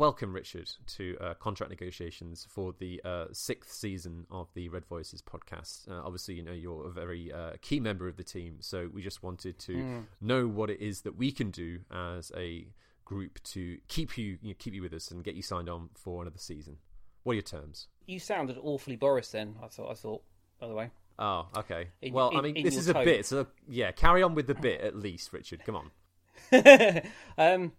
welcome, Richard, to uh, contract negotiations for the uh, sixth season of the Red Voices podcast. Uh, obviously, you know you're a very uh, key member of the team, so we just wanted to mm. know what it is that we can do as a group to keep you, you know, keep you with us and get you signed on for another season. What are your terms? You sounded awfully Boris then. I thought. I thought. By the way. Oh, okay. In, well, in, I mean, this is tone. a bit. So yeah, carry on with the bit at least, Richard. Come on. um,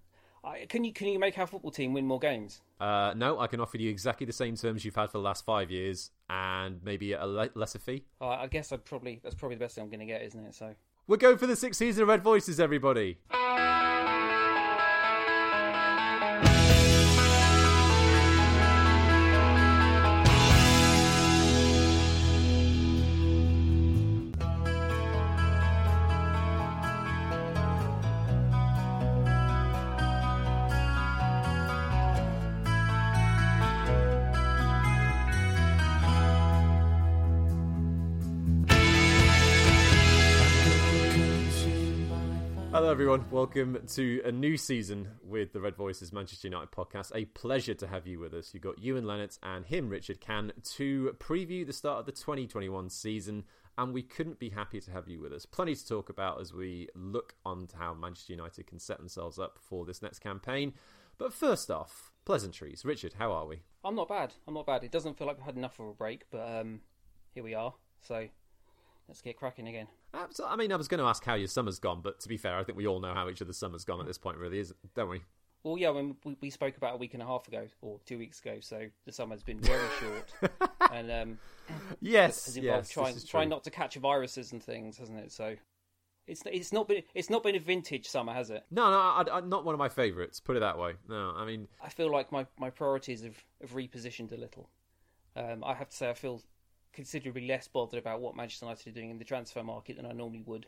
can you can you make our football team win more games? Uh, no, I can offer you exactly the same terms you've had for the last five years, and maybe a le- lesser fee. Uh, I guess I'd probably that's probably the best thing I'm going to get, isn't it? So we're going for the sixth season of Red Voices, everybody. Everyone. Welcome to a new season with the Red Voices Manchester United podcast. A pleasure to have you with us. You've got Ewan Leonard and him, Richard Can, to preview the start of the 2021 season. And we couldn't be happier to have you with us. Plenty to talk about as we look on to how Manchester United can set themselves up for this next campaign. But first off, pleasantries. Richard, how are we? I'm not bad. I'm not bad. It doesn't feel like we've had enough of a break, but um, here we are. So let's get cracking again. I mean, I was going to ask how your summer's gone, but to be fair, I think we all know how each other's summer's gone at this point, really, isn't don't we? Well, yeah, when we, we spoke about a week and a half ago or two weeks ago, so the summer's been very short, and um, yes, yes, trying trying not to catch viruses and things, hasn't it? So it's it's not been it's not been a vintage summer, has it? No, no, I, I, not one of my favourites. Put it that way. No, I mean, I feel like my, my priorities have, have repositioned a little. Um, I have to say, I feel considerably less bothered about what Manchester United are doing in the transfer market than I normally would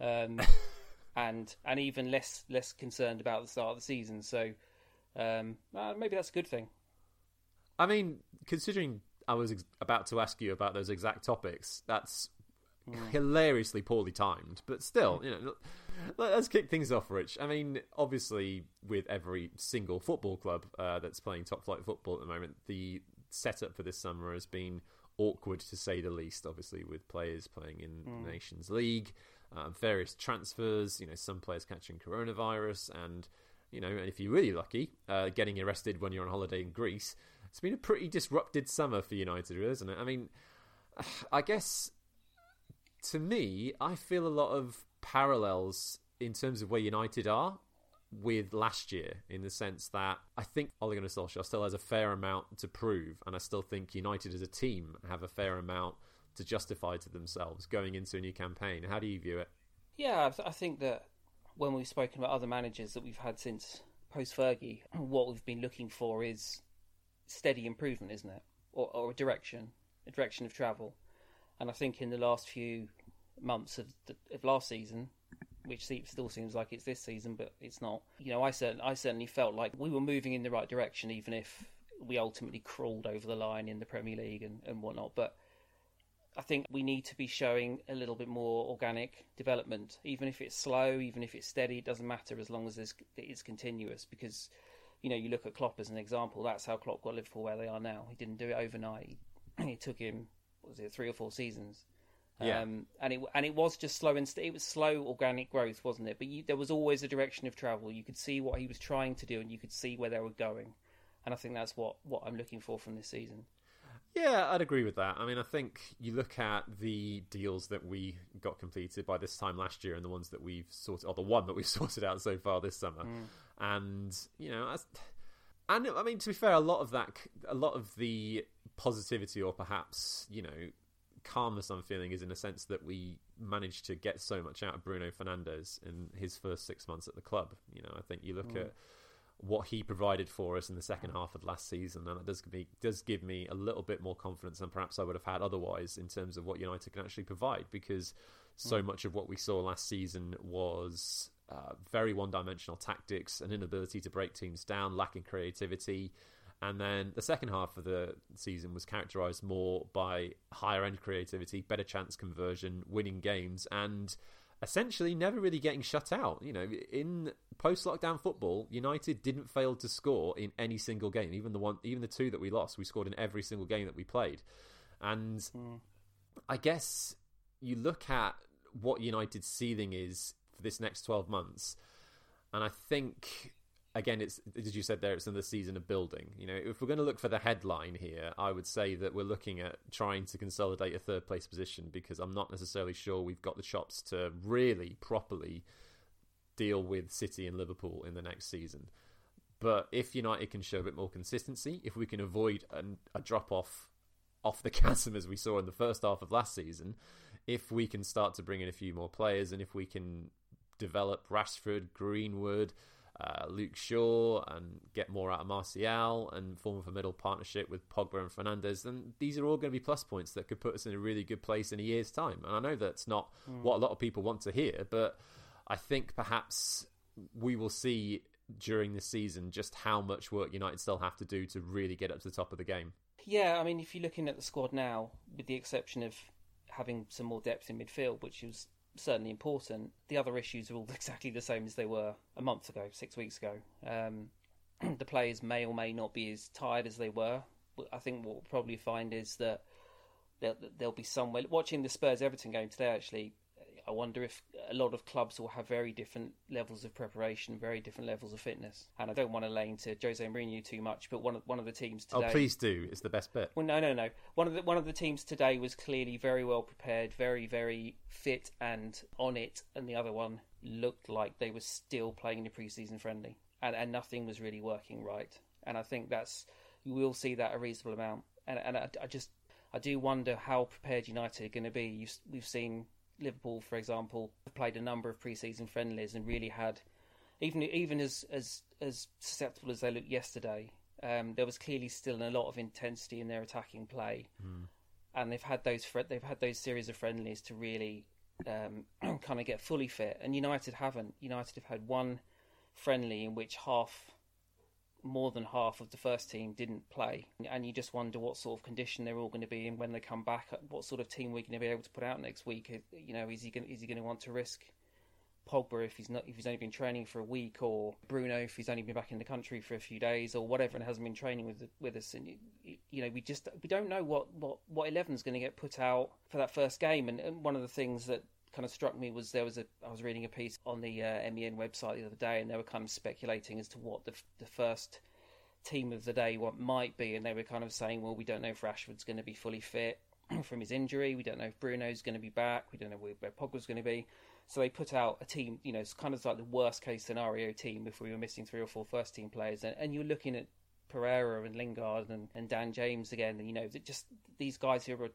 um, and and even less less concerned about the start of the season. So um, uh, maybe that's a good thing. I mean, considering I was ex- about to ask you about those exact topics, that's mm. hilariously poorly timed. But still, you know, let's kick things off, Rich. I mean, obviously, with every single football club uh, that's playing top flight football at the moment, the setup for this summer has been awkward to say the least. Obviously, with players playing in mm. Nations League, uh, various transfers. You know, some players catching coronavirus, and you know, and if you're really lucky, uh, getting arrested when you're on holiday in Greece. It's been a pretty disrupted summer for United, isn't it? I mean, I guess to me, I feel a lot of parallels in terms of where United are with last year in the sense that I think Ole Gunnar Solskjaer still has a fair amount to prove, and I still think United as a team have a fair amount to justify to themselves going into a new campaign. How do you view it? Yeah, I think that when we've spoken about other managers that we've had since post Fergie, what we've been looking for is steady improvement, isn't it? Or, or a direction, a direction of travel. And I think in the last few months of, the, of last season, which still seems like it's this season, but it's not. You know, I certainly, I certainly felt like we were moving in the right direction, even if we ultimately crawled over the line in the Premier League and, and whatnot. But I think we need to be showing a little bit more organic development, even if it's slow, even if it's steady. It doesn't matter as long as it is continuous. Because you know, you look at Klopp as an example. That's how Klopp got Liverpool where they are now. He didn't do it overnight. it took him was it three or four seasons. Yeah. Um, and it and it was just slow and st- it was slow organic growth, wasn't it? But you, there was always a direction of travel. You could see what he was trying to do, and you could see where they were going. And I think that's what, what I'm looking for from this season. Yeah, I'd agree with that. I mean, I think you look at the deals that we got completed by this time last year and the ones that we've sorted, or the one that we've sorted out so far this summer, mm. and you know, as, and I mean, to be fair, a lot of that, a lot of the positivity, or perhaps you know, calmness I'm feeling is in a sense that we managed to get so much out of Bruno Fernandes in his first six months at the club. You know, I think you look mm. at what he provided for us in the second half of last season, and it does give me does give me a little bit more confidence than perhaps I would have had otherwise in terms of what United can actually provide. Because so mm. much of what we saw last season was uh, very one-dimensional tactics, an inability to break teams down, lacking creativity. And then the second half of the season was characterized more by higher end creativity, better chance conversion, winning games, and essentially never really getting shut out. You know, in post lockdown football, United didn't fail to score in any single game. Even the one, even the two that we lost, we scored in every single game that we played. And mm. I guess you look at what United's ceiling is for this next twelve months, and I think again, it's as you said there, it's in the season of building. You know, if we're going to look for the headline here, I would say that we're looking at trying to consolidate a third place position because I'm not necessarily sure we've got the chops to really properly deal with City and Liverpool in the next season. But if United can show a bit more consistency, if we can avoid a, a drop off off the chasm as we saw in the first half of last season, if we can start to bring in a few more players and if we can develop Rashford, Greenwood, uh, Luke Shaw and get more out of Martial and form a middle partnership with Pogba and Fernandes, then these are all going to be plus points that could put us in a really good place in a year's time. And I know that's not mm. what a lot of people want to hear, but I think perhaps we will see during the season just how much work United still have to do to really get up to the top of the game. Yeah, I mean, if you're looking at the squad now, with the exception of having some more depth in midfield, which was certainly important. The other issues are all exactly the same as they were a month ago, six weeks ago. Um, the players may or may not be as tired as they were. I think what we'll probably find is that there'll, be somewhere. Watching the Spurs Everton game today, actually, I wonder if a lot of clubs will have very different levels of preparation, very different levels of fitness. And I don't want to lay into Jose Mourinho too much, but one of one of the teams oh, today. Oh, please do! It's the best bit. Well, no, no, no. One of the one of the teams today was clearly very well prepared, very, very fit and on it, and the other one looked like they were still playing in the preseason friendly, and and nothing was really working right. And I think that's you will see that a reasonable amount. And and I, I just I do wonder how prepared United are going to be. You've, we've seen Liverpool, for example, played a number of pre-season friendlies and really had, even even as as as susceptible as they looked yesterday, um, there was clearly still a lot of intensity in their attacking play, mm. and they've had those they've had those series of friendlies to really um, kind of get fully fit. And United haven't. United have had one friendly in which half more than half of the first team didn't play, and you just wonder what sort of condition they're all going to be in when they come back. What sort of team we're going to be able to put out next week? You know, is he going is he going to want to risk Pogba if he's not if he's only been training for a week, or Bruno if he's only been back in the country for a few days, or whatever, and hasn't been training with with us? And you know, we just we don't know what what what eleven's going to get put out for that first game. And, and one of the things that kind of struck me was there was a I was reading a piece on the uh, MEN website the other day, and they were kind of speculating as to what the the first team of the day what might be, and they were kind of saying, well, we don't know if Rashford's going to be fully fit from his injury, we don't know if Bruno's going to be back, we don't know where, where Pogba's going to be. So they put out a team, you know, it's kind of like the worst case scenario team if we were missing three or four first team players, and, and you're looking at Pereira and Lingard and, and Dan James again, and you know, just these guys who are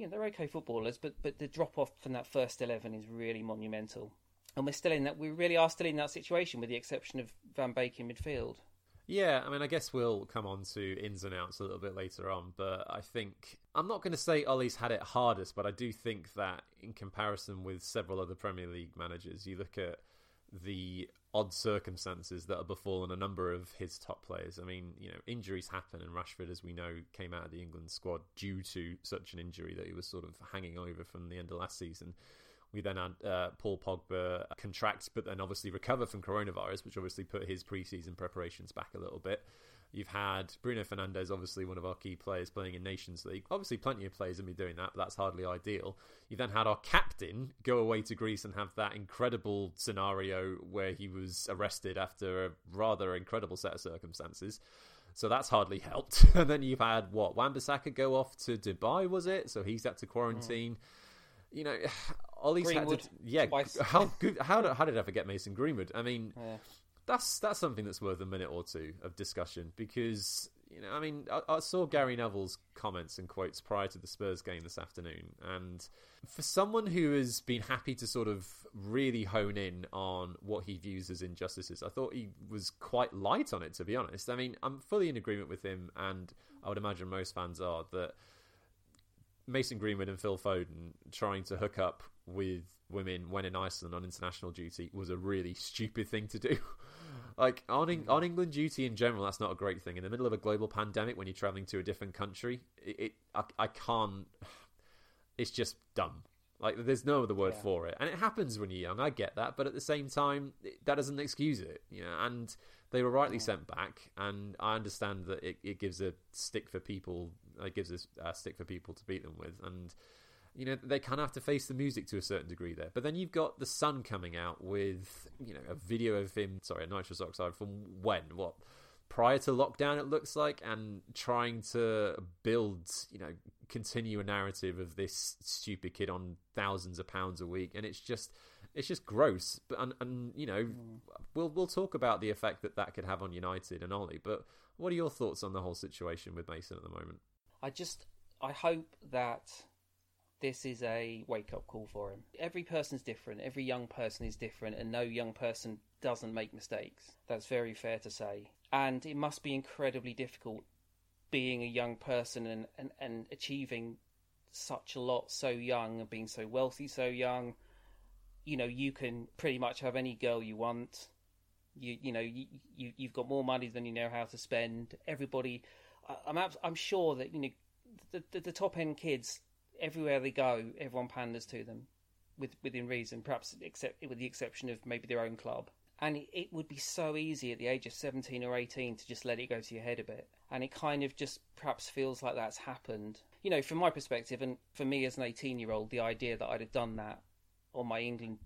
you know, they're okay footballers, but but the drop off from that first eleven is really monumental. And we're still in that. We really are still in that situation, with the exception of Van Beek in midfield. Yeah, I mean, I guess we'll come on to ins and outs a little bit later on, but I think I'm not going to say Ole's had it hardest, but I do think that in comparison with several other Premier League managers, you look at the odd circumstances that have befallen a number of his top players. I mean, you know, injuries happen, and Rashford, as we know, came out of the England squad due to such an injury that he was sort of hanging over from the end of last season. We then had uh, Paul Pogba contract, but then obviously recover from coronavirus, which obviously put his preseason preparations back a little bit. You've had Bruno Fernandes, obviously one of our key players playing in Nations League. Obviously, plenty of players have been doing that, but that's hardly ideal. You then had our captain go away to Greece and have that incredible scenario where he was arrested after a rather incredible set of circumstances. So that's hardly helped. and then you've had what Wan-Bissaka go off to Dubai, was it? So he's had to quarantine. Mm. You know, Ollie's Greenwood, had to, yeah. Twice. How good? How, how did I forget Mason Greenwood? I mean, yeah that's that's something that's worth a minute or two of discussion because you know, I mean, I, I, saw Gary Neville's comments and quotes prior to the Spurs game this afternoon, and for someone who has been happy to sort of really hone in on what he views as injustices, I thought he was quite light on it. To be honest, I mean, I'm fully in agreement with him, and I would imagine most fans are that Mason Greenwood and Phil Foden trying to hook up with women when in Iceland on international duty was a really stupid thing to do. Like on on England duty in general, that's not a great thing. In the middle of a global pandemic, when you're traveling to a different country, it, it I, I can't. It's just dumb. Like, there's no other word Yeah. for it, and it happens when you're young. I get that, but at the same time, it- that doesn't excuse it. You know, and they were rightly sent back, and I understand that it, it gives a stick for people. It gives us a stick for people to beat them with, and you know they kind of have to face the music to a certain degree there. But then you've got the Sun coming out with you know a video of him, sorry, a nitrous oxide from when what prior to lockdown it looks like, and trying to build you know continue a narrative of this stupid kid on thousands of pounds a week, and it's just it's just gross. But and, and you know mm. we'll we'll talk about the effect that that could have on United and Ole. But what are your thoughts on the whole situation with Mason at the moment? I just I hope that this is a wake up call for him. Every person's different. Every young person is different, and no young person doesn't make mistakes. That's very fair to say. And it must be incredibly difficult being a young person and, and, and achieving such a lot so young and being so wealthy so young. You know, you can pretty much have any girl you want. You you know you, you you've got more money than you know how to spend. Everybody, I- I'm abs- I'm sure that you know the, the, the top end kids everywhere they go, everyone panders to them, with within reason. Perhaps except with the exception of maybe their own club. And it, would be so easy at the age of seventeen or eighteen to just let it go to your head a bit. And it kind of just perhaps feels like that's happened. You know, from my perspective, and for me as an eighteen-year-old, the idea that I'd have done that on my England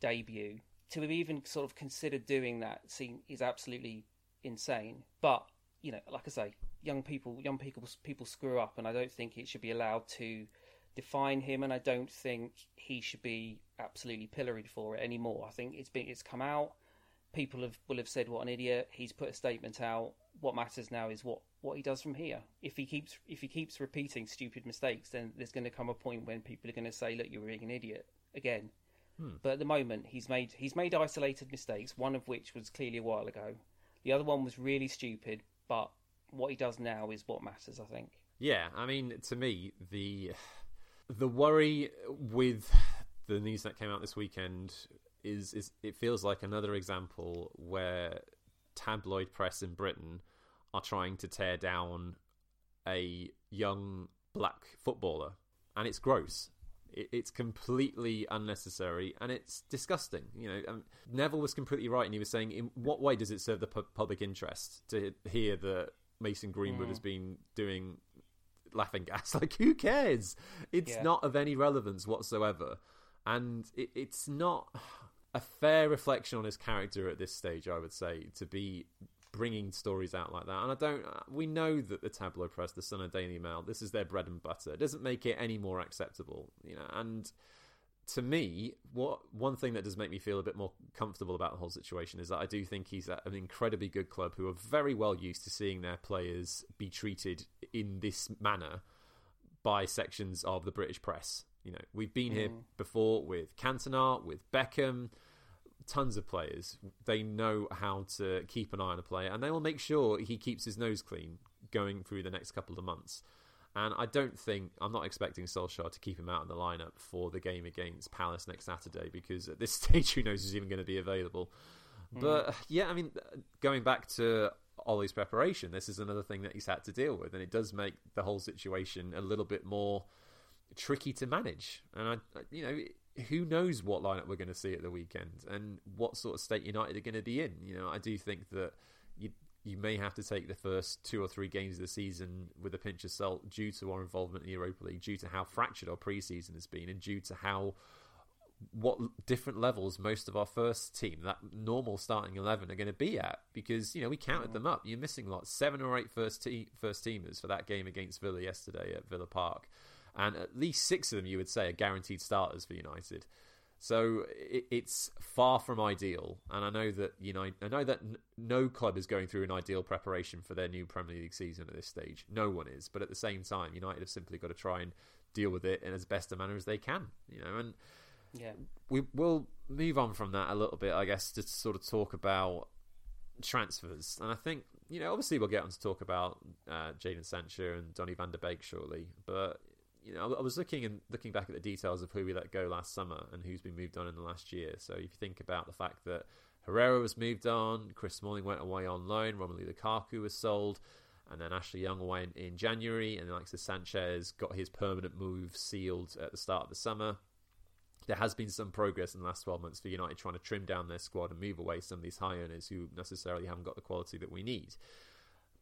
debut to have even sort of considered doing that seem is absolutely insane. But you know, like I say, young people, young people, people screw up, and I don't think it should be allowed to define him, and I don't think he should be absolutely pilloried for it anymore. I think it's been, it's come out. People have will have said what an idiot. He's put a statement out. What matters now is what what he does from here. If he keeps if he keeps repeating stupid mistakes, then there's going to come a point when people are going to say, "Look, you're being an idiot again." Hmm. But at the moment, he's made he's made isolated mistakes. One of which was clearly a while ago. The other one was really stupid. But what he does now is what matters. I think. Yeah, I mean, to me, the the worry with the news that came out this weekend is is it feels like another example where tabloid press in Britain are trying to tear down a young black footballer, and it's gross. It, it's completely unnecessary and it's disgusting. You know, um, Neville was completely right, and he was saying, in what way does it serve the pu- public interest to hear that Mason Greenwood has been doing laughing gas. Like, who cares? It's Yeah. not of any relevance whatsoever. And it, it's not a fair reflection on his character at this stage, I would say, to be bringing stories out like that. And I don't, uh, we know that the tabloid press, the Sun and Daily Mail, this is their bread and butter. It doesn't make it any more acceptable, you know, and to me, what one thing that does make me feel a bit more comfortable about the whole situation is that I do think he's at an incredibly good club who are very well used to seeing their players be treated in this manner by sections of the British press. You know, we've been here mm. before with Cantona, with Beckham, tons of players. They know how to keep an eye on a player, and they will make sure he keeps his nose clean going through the next couple of months. And I don't think I'm not expecting Solskjaer to keep him out of the lineup for the game against Palace next Saturday because at this stage, who knows who's even going to be available. Hmm. But uh, yeah, I mean, uh, going back to Ole's preparation, this is another thing that he's had to deal with, and it does make the whole situation a little bit more tricky to manage. And I, you know, who knows what lineup we're going to see at the weekend and what sort of state United are going to be in. You know, I do think that you may have to take the first two or three games of the season with a pinch of salt due to our involvement in the Europa League, due to how fractured our pre-season has been, and due to how what different levels most of our first team, that normal starting eleven, are going to be at. Because you know we counted them up. You're missing like seven or eight first te- first teamers for that game against Villa yesterday at Villa Park, and at least six of them you would say are guaranteed starters for United. So it, it's far from ideal, and I know that you know I know that n- no club is going through an ideal preparation for their new Premier League season at this stage. No one is, but at the same time, United have simply got to try and deal with it in as best a manner as they can. You know, and Yeah. we will move on from that a little bit, I guess, to sort of talk about transfers. And I think, you know, obviously we'll get on to talk about uh, Jadon Sancho and Donny van de Beek shortly. But, you know, I was looking and looking back at the details of who we let go last summer and who's been moved on in the last year. So if you think about the fact that Herrera was moved on, Chris Smalling went away on loan, Romelu Lukaku was sold, and then Ashley Young went in January, and Alexis Sanchez got his permanent move sealed at the start of the summer there has been some progress in the last 12 months for United trying to trim down their squad and move away some of these high earners who necessarily haven't got the quality that we need.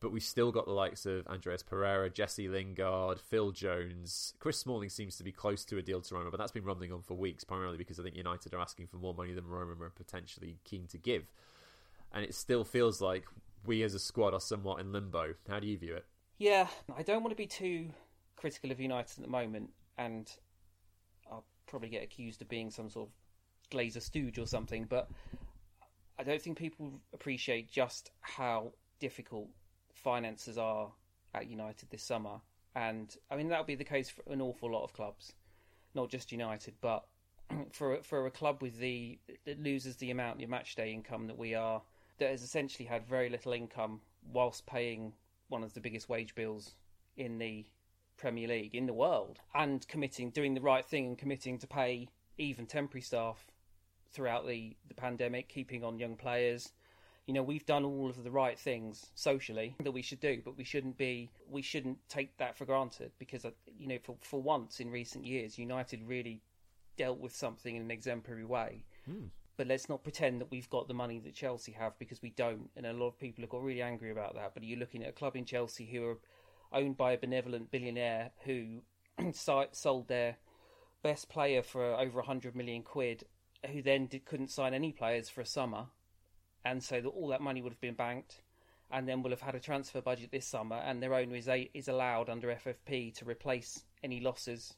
But we've still got the likes of Andreas Pereira, Jesse Lingard, Phil Jones. Chris Smalling seems to be close to a deal to Roma, but that's been rumbling on for weeks, primarily because I think United are asking for more money than Roma are potentially keen to give. And it still feels like we as a squad are somewhat in limbo. How do you view it? Yeah, I don't want to be too critical of United at the moment, and I'll probably get accused of being some sort of Glazer stooge or something, but I don't think people appreciate just how difficult finances are at United this summer. And I mean, that'll be the case for an awful lot of clubs, not just United, but for for a club with the that loses the amount of match day income that we are, that has essentially had very little income whilst paying one of the biggest wage bills in the Premier League in the world, and committing, doing the right thing, and committing to pay even temporary staff throughout the, the pandemic, keeping on young players, you know we've done all of the right things socially that we should do but we shouldn't be we shouldn't take that for granted because uh, you know for for once in recent years united really dealt with something in an exemplary way Hmm. but let's not pretend that we've got the money that Chelsea have because we don't and a lot of people have got really angry about that but you're looking at a club in Chelsea who are owned by a benevolent billionaire who sold their best player for over 100 million quid who then did, couldn't sign any players for a summer and so that all that money would have been banked, and then we'll have had a transfer budget this summer, and their owner is a, is allowed under FFP to replace any losses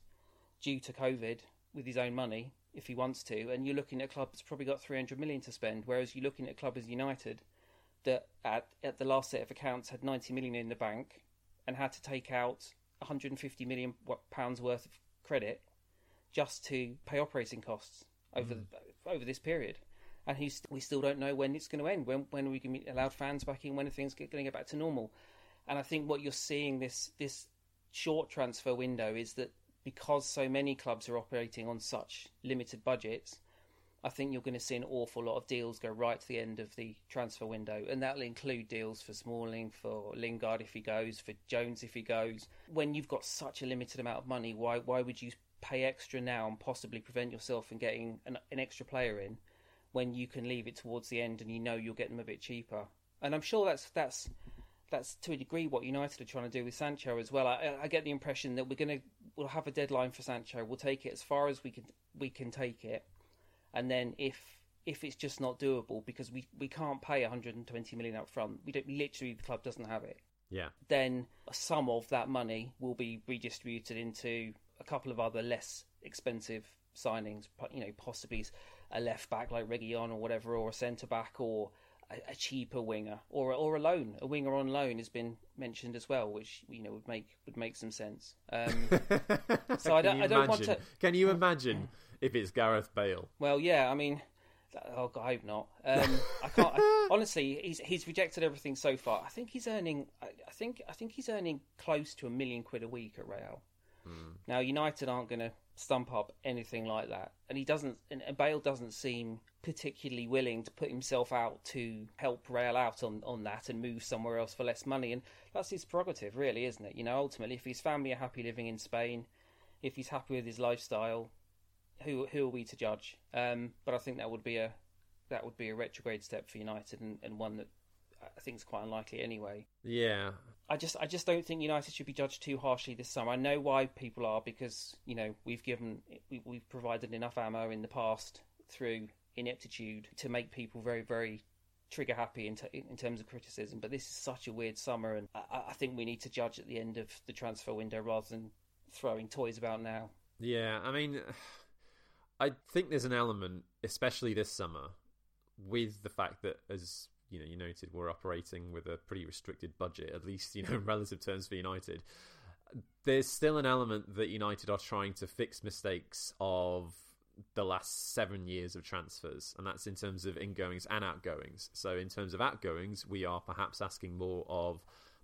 due to COVID with his own money if he wants to. And you're looking at a club that's probably got 300 million to spend, whereas you're looking at a club as United that at at the last set of accounts had 90 million in the bank and had to take out 150 million pounds worth of credit just to pay operating costs over mm. the, over this period and he's, we still don't know when it's going to end. When when we can be allowed fans back in? When are things going to get back to normal? And I think what you're seeing this this short transfer window is that because so many clubs are operating on such limited budgets, I think you're going to see an awful lot of deals go right to the end of the transfer window, and that'll include deals for Smalling, for Lingard if he goes, for Jones if he goes. When you've got such a limited amount of money, why why would you pay extra now and possibly prevent yourself from getting an, an extra player in? When you can leave it towards the end and you know you'll get them a bit cheaper. And I'm sure that's that's that's to a degree what United are trying to do with Sancho as well. I, I get the impression that we're gonna we'll have a deadline for Sancho. We'll take it as far as we can we can take it, and then if if it's just not doable because we, we can't pay 120 million up front, we don't literally the club doesn't have it. Yeah. Then some of that money will be redistributed into a couple of other less expensive signings. You know, possibly a left back like Reguilon or whatever, or a centre back, or a, a, cheaper winger, or or a loan. A winger on loan has been mentioned as well, which you know would make would make some sense. Um, so I don't, I don't want to. Can you imagine if it's Gareth Bale? Well, yeah. I mean, oh, God, I hope not. Um, I can't. I, honestly, he's he's rejected everything so far. I think he's earning. I, I think I think he's earning close to a million quid a week at Real. Mm. Now United aren't going to stump up anything like that, and he doesn't. And Bale doesn't seem particularly willing to put himself out to help Real out on on that and move somewhere else for less money. And that's his prerogative, really, isn't it? You know, ultimately, if his family are happy living in Spain, if he's happy with his lifestyle, who who are we to judge? Um, but I think that would be a that would be a retrograde step for United and, and one that I think is quite unlikely anyway. Yeah, I just I just don't think United should be judged too harshly this summer. I know why people are because you know we've given we, we've provided enough ammo in the past through ineptitude to make people very very trigger happy in, t- in terms of criticism. But this is such a weird summer, and I, I think we need to judge at the end of the transfer window rather than throwing toys about now. Yeah, I mean, I think there's an element, especially this summer, with the fact that as you know you noted we're operating with a pretty restricted budget, at least you know in relative terms for United. There's still an element that United are trying to fix mistakes of the last seven years of transfers, and that's in terms of ingoings and outgoings. So, in terms of outgoings, we are perhaps asking more of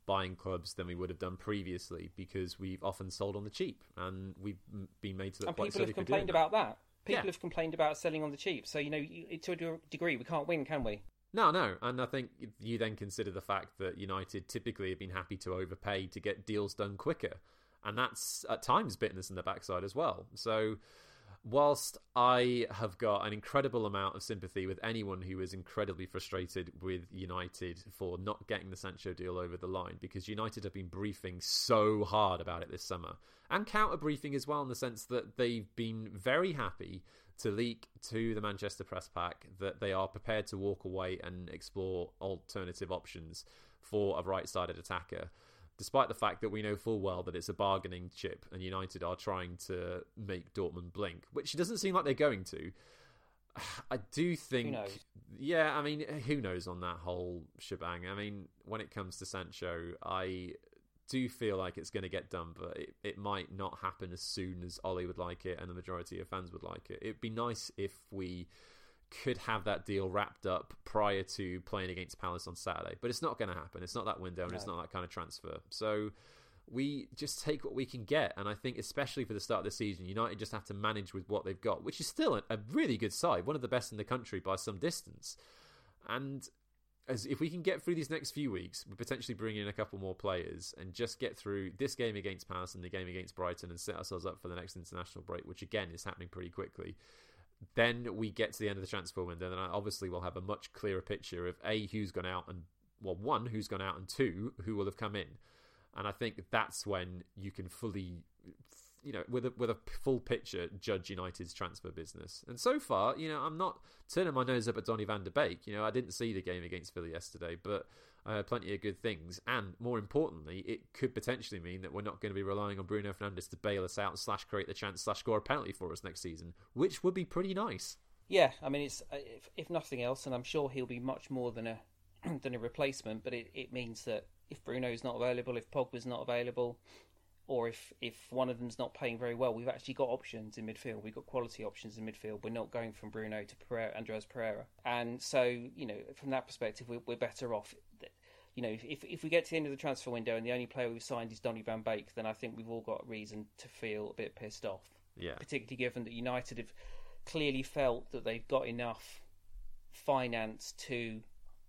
buying clubs than we would have done previously because we've often sold on the cheap and we've been made to look and quite people have complained about that. People yeah. have complained about selling on the cheap. So, you know, to a degree, we can't win, can we? No, no, and I think you then consider the fact that United typically have been happy to overpay to get deals done quicker, and that's at times bitten us in the backside as well. So whilst I have got an incredible amount of sympathy with anyone who is incredibly frustrated with United for not getting the Sancho deal over the line, because United have been briefing so hard about it this summer, and counter briefing as well, in the sense that they've been very happy to leak to the Manchester press pack that they are prepared to walk away and explore alternative options for a right sided attacker despite the fact that we know full well that it's a bargaining chip and United are trying to make Dortmund blink, which doesn't seem like they're going to. I do think, yeah, I mean, who knows on that whole shebang? I mean, when it comes to Sancho, I do feel like it's going to get done, but it, it might not happen as soon as Ole would like it and the majority of fans would like it. It'd be nice if we could have that deal wrapped up prior to playing against Palace on Saturday. But it's not going to happen. It's not that window and no. it's not that kind of transfer. So we just take what we can get. And I think, especially for the start of the season, United just have to manage with what they've got, which is still a, a really good side, one of the best in the country by some distance. And as if we can get through these next few weeks, we potentially bring in a couple more players and just get through this game against Palace and the game against Brighton and set ourselves up for the next international break, which again is happening pretty quickly then we get to the end of the transfer window, and obviously we'll have a much clearer picture of a who's gone out and well, one who's gone out, and two who will have come in. And I think that's when you can fully, you know, with a with a full picture, judge United's transfer business. And so far, you know, I'm not turning my nose up at Donny Van de Beek. You know, I didn't see the game against Villa yesterday, but uh, plenty of good things. And more importantly, it could potentially mean that we're not going to be relying on Bruno Fernandes to bail us out, and slash create the chance, slash score a penalty for us next season, which would be pretty nice. Yeah, I mean, it's uh, if, if nothing else, and I'm sure he'll be much more than a than a replacement. But it, it means that if Bruno's not available, if Pogba's not available, or if if one of them's not playing very well, we've actually got options in midfield. We've got quality options in midfield. We're not going from Bruno to Pereira, Andreas Pereira, and so you know from that perspective, we're, we're better off. You know, if if we get to the end of the transfer window and the only player we've signed is Donny Van Beek, then I think we've all got reason to feel a bit pissed off. Yeah. Particularly given that United have clearly felt that they've got enough finance to,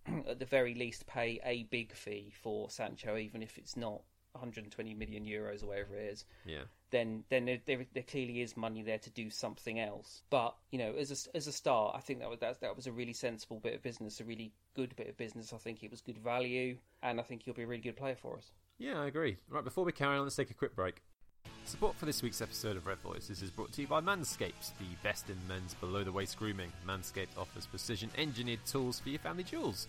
at the very least, pay a big fee for Sancho, even if it's not 120 million euros or whatever it is, yeah, then then there, there, there, clearly is money there to do something else. But you know, as a, as a start, I think that was that, that was a really sensible bit of business, a really good bit of business. I think it was good value, and I think he'll be a really good player for us. Yeah, I agree. Right, before we carry on, let's take a quick break. Support for this week's episode of Red Voices is brought to you by Manscaped, the best in men's below the waist grooming. Manscaped offers precision engineered tools for your family jewels.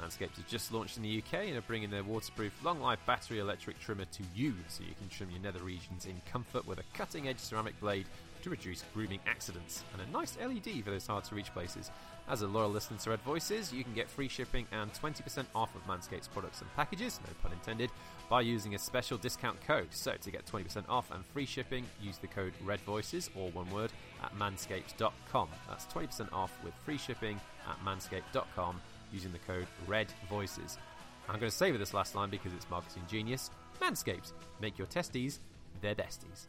Manscaped has just launched in the UK and are bringing their waterproof, long life battery electric trimmer to you so you can trim your nether regions in comfort with a cutting edge ceramic blade to reduce grooming accidents and a nice LED for those hard to reach places. As a loyal listener to Red Voices, you can get free shipping and 20% off of Manscaped's products and packages, no pun intended, by using a special discount code. So to get 20% off and free shipping, use the code Red Voices, or one word, at manscaped.com. That's 20% off with free shipping at manscaped.com using the code Red Voices. I'm going to savour this last line because it's marketing genius. Manscaped, make your testes their besties.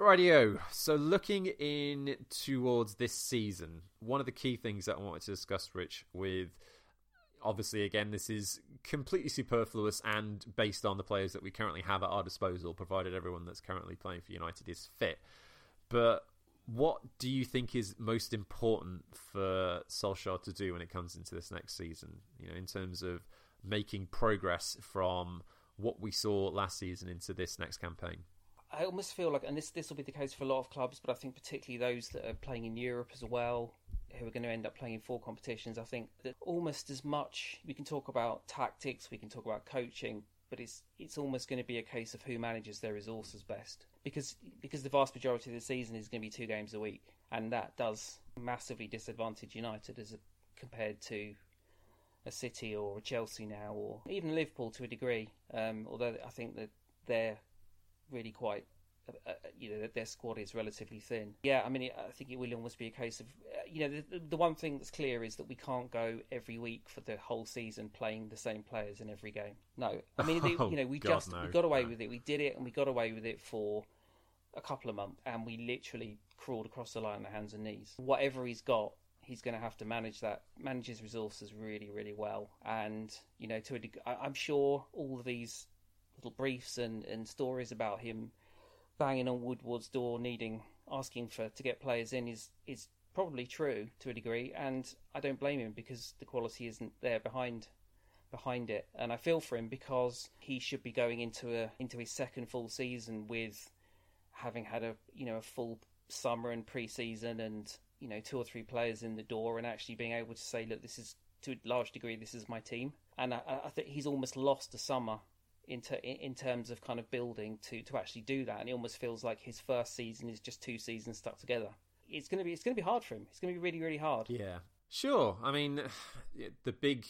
Radio. So, looking in towards this season, one of the key things that I wanted to discuss, Rich, with obviously, again, this is completely superfluous and based on the players that we currently have at our disposal, provided everyone that's currently playing for United is fit. But what do you think is most important for Solskjaer to do when it comes into this next season? You know, in terms of making progress from what we saw last season into this next campaign. I almost feel like, and this this will be the case for a lot of clubs, but I think particularly those that are playing in Europe as well, who are going to end up playing in four competitions. I think that almost as much we can talk about tactics, we can talk about coaching, but it's it's almost going to be a case of who manages their resources best because because the vast majority of the season is going to be two games a week, and that does massively disadvantage United as a, compared to a City or a Chelsea now, or even Liverpool to a degree. Um, although I think that they're really quite uh, uh, you know their squad is relatively thin. Yeah, I mean, I think it will almost be a case of uh, you know the, the one thing that's clear is that we can't go every week for the whole season playing the same players in every game. No, I mean, oh, you know, we God, just no. we got away no. with it. We did it, and we got away with it for a couple of months, and we literally crawled across the line on hands and knees. Whatever he's got, he's going to have to manage that, manage his resources really, really well. And you know, to a degree, I, I'm sure all of these little briefs and, and stories about him banging on Woodward's door, needing asking for to get players in is is probably true to a degree, and I don't blame him because the quality isn't there behind behind it. And I feel for him because he should be going into a into his second full season with having had a you know a full summer and pre-season and you know two or three players in the door and actually being able to say look this is to a large degree this is my team and I, I think he's almost lost a summer in, ter- in terms of kind of building to, to actually do that. And it almost feels like his first season is just two seasons stuck together. It's going to be it's going to be hard for him. It's going to be really really hard. Yeah. Sure. I mean the big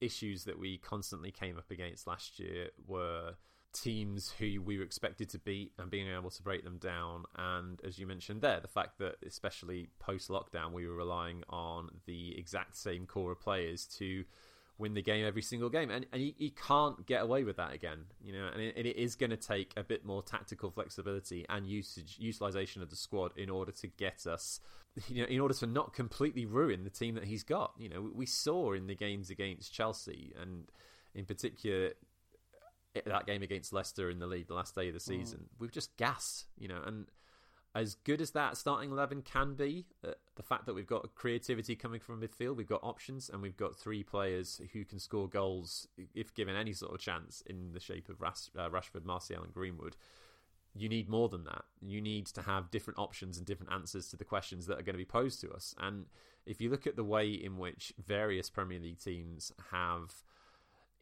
issues that we constantly came up against last year were teams who we were expected to beat and being able to break them down. And as you mentioned there, the fact that especially post lockdown, we were relying on the exact same core of players to win the game every single game, and, and you, you can't get away with that again. You know, and it, it is going to take a bit more tactical flexibility and usage utilization of the squad in order to get us. You know, in order to not completely ruin the team that he's got. You know, we saw in the games against Chelsea and in particular that game against Leicester in the league the last day of the mm. season. Mm. We've just gassed, you know, and as good as that starting eleven can be, uh, the fact that we've got creativity coming from midfield, we've got options, and we've got three players who can score goals if given any sort of chance in the shape of Ras- uh, Rashford, Martial, and Greenwood. You need more than that. You need to have different options and different answers to the questions that are going to be posed to us. And if you look at the way in which various Premier League teams have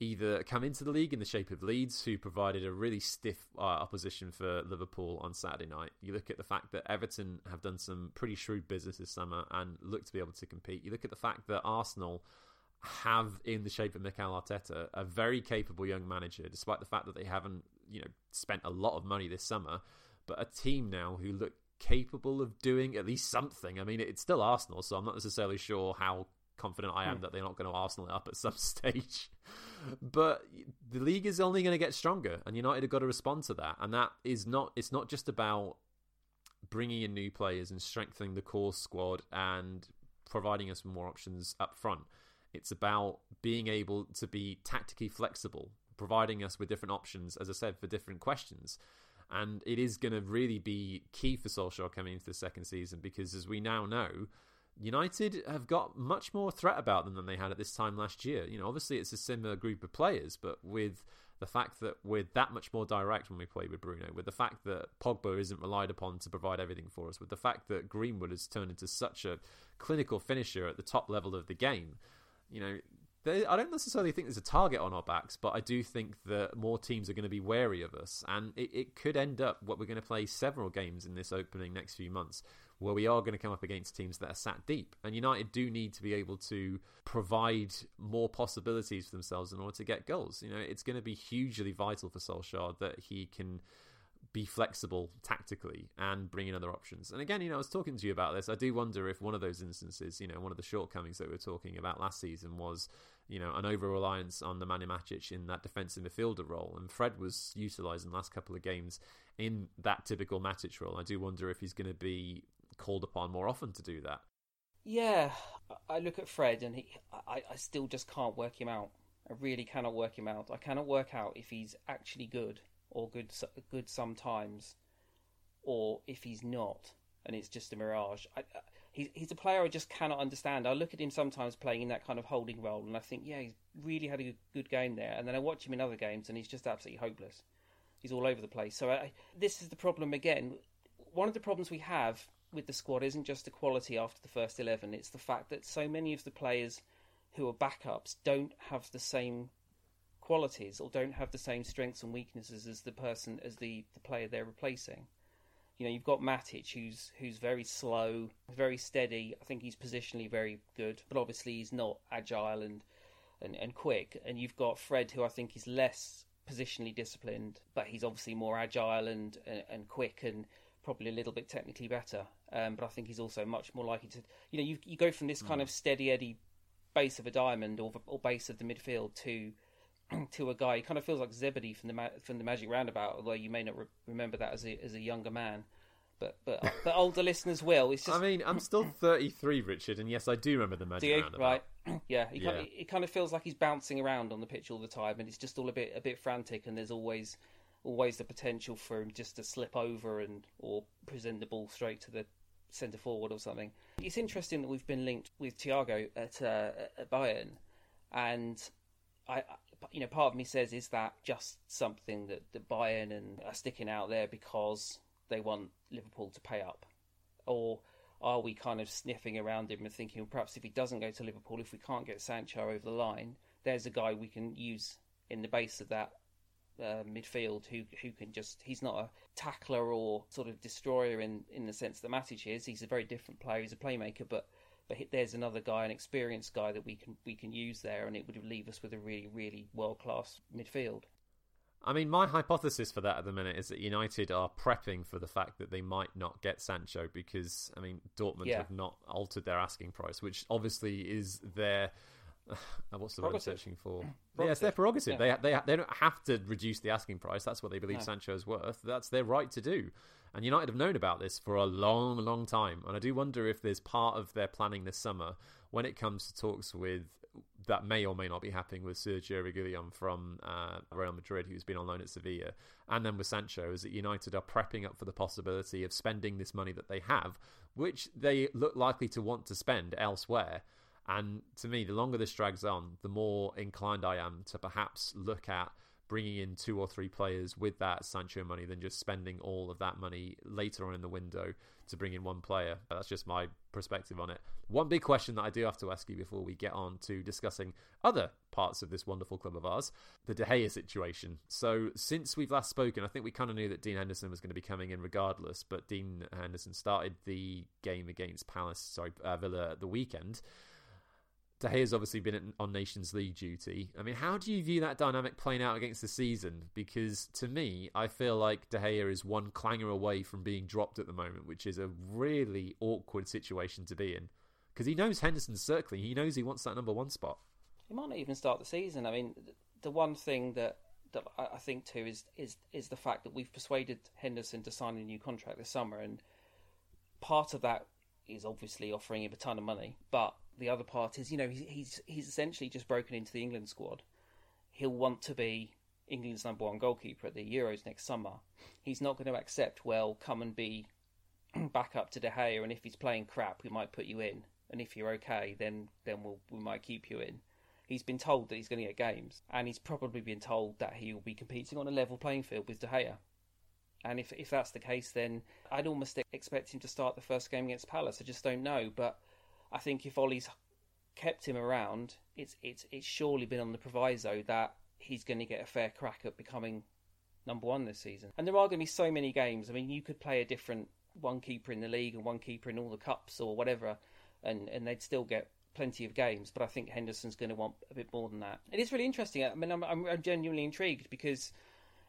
either come into the league in the shape of Leeds, who provided a really stiff uh, opposition for Liverpool on Saturday night. You look at the fact that Everton have done some pretty shrewd business this summer and look to be able to compete. You look at the fact that Arsenal have, in the shape of Mikel Arteta, a very capable young manager, despite the fact that they haven't, you know, spent a lot of money this summer, but a team now who look capable of doing at least something. I mean, it's still Arsenal, so I'm not necessarily sure how confident I am hmm. that they're not going to Arsenal it up at some stage. but the league is only going to get stronger, and United have got to respond to that. And that is not. It's not just about bringing in new players and strengthening the core squad and providing us with more options up front. It's about being able to be tactically flexible, providing us with different options, as I said, for different questions. And it is going to really be key for Solskjaer coming into the second season because, as we now know, United have got much more threat about them than they had at this time last year. You know, obviously it's a similar group of players, but with the fact that we're that much more direct when we play with Bruno, with the fact that Pogba isn't relied upon to provide everything for us, with the fact that Greenwood has turned into such a clinical finisher at the top level of the game, you know, I don't necessarily think there's a target on our backs, but I do think that more teams are going to be wary of us, and it, it could end up what we're going to play several games in this opening next few months where we are going to come up against teams that are sat deep. And United do need to be able to provide more possibilities for themselves in order to get goals. You know, it's going to be hugely vital for Solskjaer that he can be flexible tactically and bring in other options. And again, you know, I was talking to you about this. I do wonder if one of those instances, you know, one of the shortcomings that we were talking about last season was, you know, an over reliance on the Nemanja Matic in that defensive midfielder role. And Fred was utilised in the last couple of games in that typical Matic role. I do wonder if he's going to be called upon more often to do that. Yeah, I look at Fred and he, I, I still just can't work him out. I really cannot work him out. I cannot work out if he's actually good or good good sometimes, or if he's not, and it's just a mirage. I, he's he's a player I just cannot understand. I look at him sometimes playing in that kind of holding role, and I think, yeah, he's really had a good game there. And then I watch him in other games, and he's just absolutely hopeless. He's all over the place. So I, this is the problem again. One of the problems we have with the squad isn't just the quality after the first 11, it's the fact that so many of the players who are backups don't have the same qualities or don't have the same strengths and weaknesses as the person as the, the player they're replacing. You know, you've got Matic who's who's very slow, very steady. I think he's positionally very good, but obviously he's not agile and and, and quick. And you've got Fred who I think is less positionally disciplined, but he's obviously more agile and and, and quick and probably a little bit technically better. Um, but I think he's also much more likely to. You know, you you go from this kind mm. of steady Eddie base of a diamond or or base of the midfield to to a guy. He kind of feels like Zebedee from the from the Magic Roundabout, although you may not re- remember that as a as a younger man. But but but older listeners will. It's just. I mean, I'm still 33, Richard, and yes, I do remember the Magic do you? Roundabout. Right. yeah, he yeah. Kind of, it kind of feels like he's bouncing around on the pitch all the time, and it's just all a bit a bit frantic, and there's always always the potential for him just to slip over and or present the ball straight to the centre forward or something. It's interesting that we've been linked with Thiago at, uh, at Bayern, and I, you know, part of me says, is that just something that, that Bayern and are sticking out there because they want Liverpool to pay up, or are we kind of sniffing around him and thinking perhaps if he doesn't go to Liverpool, if we can't get Sancho over the line, there's a guy we can use in the base of that uh, midfield who who can just he's not a tackler or sort of destroyer in in the sense that Matic is. He's a very different player. He's a playmaker, but but there's another guy, an experienced guy that we can we can use there, and it would leave us with a really really world class midfield. I mean, my hypothesis for that at the minute is that United are prepping for the fact that they might not get Sancho because, I mean, Dortmund yeah. have not altered their asking price, which obviously is their what's the word I'm searching for? Yeah, it's their prerogative. Yeah. They, they they don't have to reduce the asking price. That's what they believe no. Sancho is worth. That's their right to do. And United have known about this for a long, long time. And I do wonder if there's part of their planning this summer when it comes to talks with that may or may not be happening with Sergio Reguilon from uh, Real Madrid, who's been on loan at Sevilla, and then with Sancho, is that United are prepping up for the possibility of spending this money that they have, which they look likely to want to spend elsewhere and to me, the longer this drags on, the more inclined I am to perhaps look at bringing in two or three players with that Sancho money than just spending all of that money later on in the window to bring in one player. That's just my perspective on it. One big question that I do have to ask you before we get on to discussing other parts of this wonderful club of ours, the De Gea situation. So, since we've last spoken, I think we kind of knew that Dean Henderson was going to be coming in regardless, but Dean Henderson started the game against Palace, sorry, uh, Villa at the weekend. De Gea's obviously been on Nations League duty. I mean, how do you view that dynamic playing out against the season? Because to me, I feel like De Gea is one clanger away from being dropped at the moment, which is a really awkward situation to be in. Because he knows Henderson's circling, he knows he wants that number one spot. He might not even start the season. I mean, the one thing that that I think too is is is the fact that we've persuaded Henderson to sign a new contract this summer, and part of that is obviously offering him a ton of money, but the other part is, you know, he's he's essentially just broken into the England squad. He'll want to be England's number one goalkeeper at the Euros next summer. He's not going to accept, well, come and be back up to De Gea, and if he's playing crap, we might put you in, and if you're okay, then then we'll we might keep you in. He's been told that he's going to get games, and he's probably been told that he will be competing on a level playing field with De Gea. And if if that's the case, then I'd almost expect him to start the first game against Palace. I just don't know, but I think if Ole's kept him around, it's it's it's surely been on the proviso that he's going to get a fair crack at becoming number one this season. And there are going to be so many games. I mean, you could play a different one keeper in the league and one keeper in all the cups or whatever, and and they'd still get plenty of games. But I think Henderson's going to want a bit more than that. It is really interesting. I mean, I'm I'm, genuinely intrigued because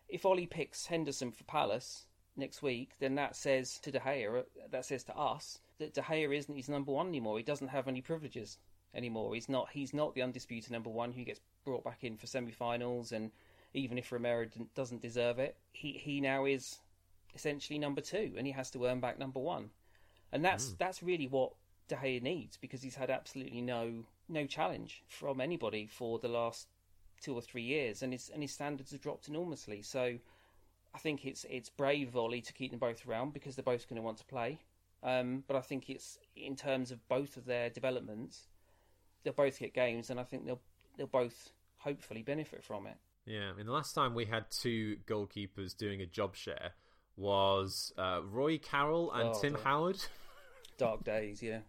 if Ollie picks Henderson for Palace next week, then that says to De Gea, that says to us that De Gea isn't his number one anymore. He doesn't have any privileges anymore. He's not. He's not the undisputed number one who gets brought back in for semi-finals, and even if Romero doesn't deserve it, he he now is essentially number two, and he has to earn back number one, and that's mm. that's really what De Gea needs because he's had absolutely no no challenge from anybody for the last two or three years, and his and his standards have dropped enormously. So. I think it's it's brave volley to keep them both around because they're both going to want to play. Um, but I think it's in terms of both of their developments, they'll both get games, and I think they'll they'll both hopefully benefit from it. Yeah, I mean, the last time we had two goalkeepers doing a job share was uh, Roy Carroll and oh, Tim dark. Howard. Dark days, yeah.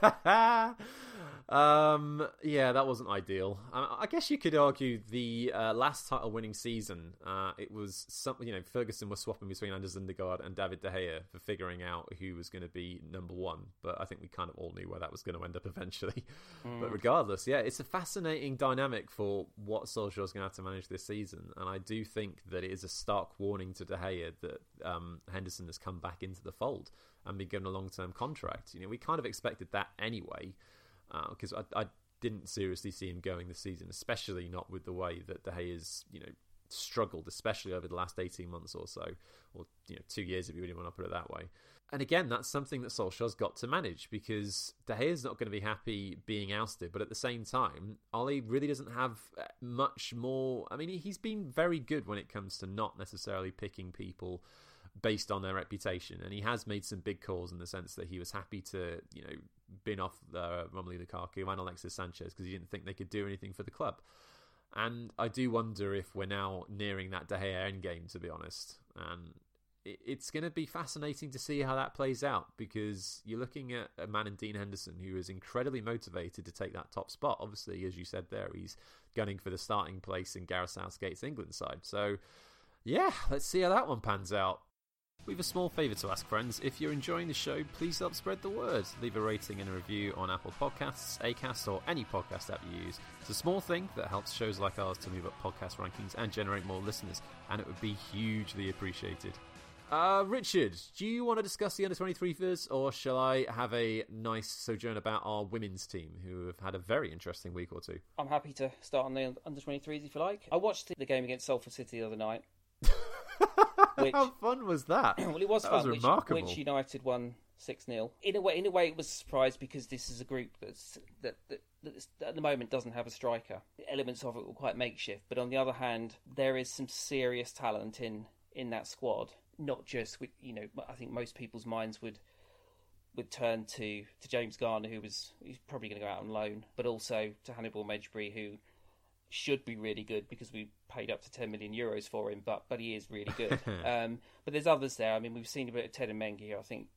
um, yeah, that wasn't ideal. I, I guess you could argue the uh, last title winning season, uh, it was something, you know, Ferguson was swapping between Anders Lindegaard and David De Gea for figuring out who was going to be number one. But I think we kind of all knew where that was going to end up eventually. Mm. But regardless, yeah, it's a fascinating dynamic for what Solskjaer's going to have to manage this season. And I do think that it is a stark warning to De Gea that um, Henderson has come back into the fold and been given a long term contract. You know, we kind of expected that anyway, because uh, I, I, didn't seriously see him going this season, especially not with the way that De Gea you know, struggled, especially over the last 18 months or so, or, you know, two years if you really want to put it that way. and again, that's something that Solskjaer's got to manage because De Gea's not going to be happy being ousted, but at the same time, Ole really doesn't have uh, much more. I mean, he's been very good when it comes to not necessarily picking people based on their reputation, and he has made some big calls in the sense that he was happy to, you know, bin off uh, Romelu Lukaku and Alexis Sanchez because he didn't think they could do anything for the club. And I do wonder if we're now nearing that De Gea endgame, to be honest. And it's going to be fascinating to see how that plays out because you're looking at a man in Dean Henderson who is incredibly motivated to take that top spot. Obviously, as you said there, he's gunning for the starting place in Gareth Southgate's England side. So, yeah, let's see how that one pans out. We have a small favour to ask, friends. If you're enjoying the show, please help spread the word. Leave a rating and a review on Apple Podcasts, Acast, or any podcast app you use. It's a small thing that helps shows like ours to move up podcast rankings and generate more listeners, and it would be hugely appreciated. Uh, Richard, do you want to discuss the under 23 first, or shall I have a nice sojourn about our women's team who have had a very interesting week or two? I'm happy to start on the under 23s if you like. I watched the game against Salford City the other night. which, How fun was that? well, it was that fun. Was remarkable. Which, which United won six 0 In a way, in a way, it was a surprise because this is a group that's that, that, that at the moment doesn't have a striker. The elements of it were quite makeshift, but on the other hand, there is some serious talent in in that squad. Not just with you know, I think most people's minds would would turn to to James Garner, who was he's probably going to go out on loan, but also to Hannibal Mejbri, who should be really good because we paid up to 10 million euros for him, but but he is really good. um, but there's others there. I mean, we've seen a bit of Teden Mengi, I think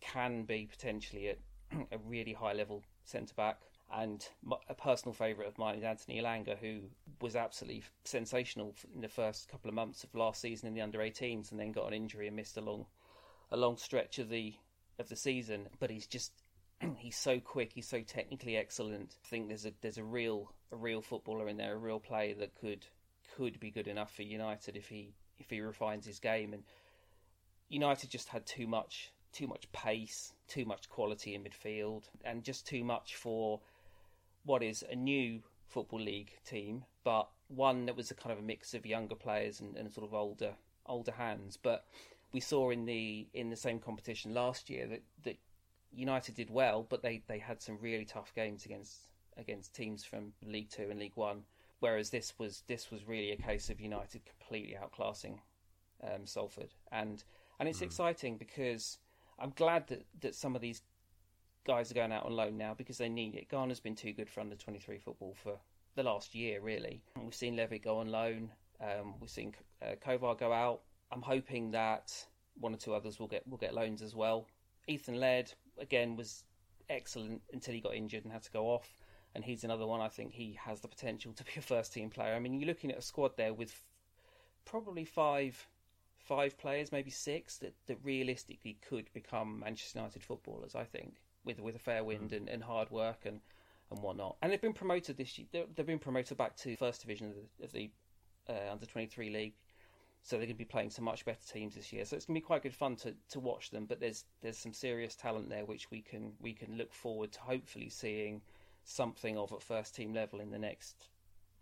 can be potentially at a really high level centre back. And a personal favourite of mine is Anthony Elanga, who was absolutely sensational in the first couple of months of last season in the under 18s, and then got an injury and missed a long, a long stretch of the of the season. But he's just he's so quick, he's so technically excellent. I think there's a there's a real a real footballer in there, a real player that could could be good enough for United if he if he refines his game. And United just had too much too much pace, too much quality in midfield, and just too much for what is a new football league team, but one that was a kind of a mix of younger players and, and sort of older older hands. But we saw in the in the same competition last year that, that United did well, but they, they had some really tough games against against teams from League Two and League One. Whereas this was this was really a case of United completely outclassing um, Salford, and and it's mm. exciting because I'm glad that, that some of these guys are going out on loan now because they need it. Garner's been too good for under 23 football for the last year, really. We've seen Levitt go on loan. Um, we've seen uh, Kovar go out. I'm hoping that one or two others will get will get loans as well. Ethan Laird again was excellent until he got injured and had to go off. And he's another one I think he has the potential to be a first team player. I mean, you're looking at a squad there with probably five five players, maybe six, that, that realistically could become Manchester United footballers, I think, with with a fair wind mm. and, and hard work and, and whatnot. And they've been promoted this year. They've been promoted back to first division of the, of the uh, under 23 league so they're going to be playing some much better teams this year. So it's going to be quite good fun to, to watch them. But there's there's some serious talent there which we can we can look forward to hopefully seeing something of at first team level in the next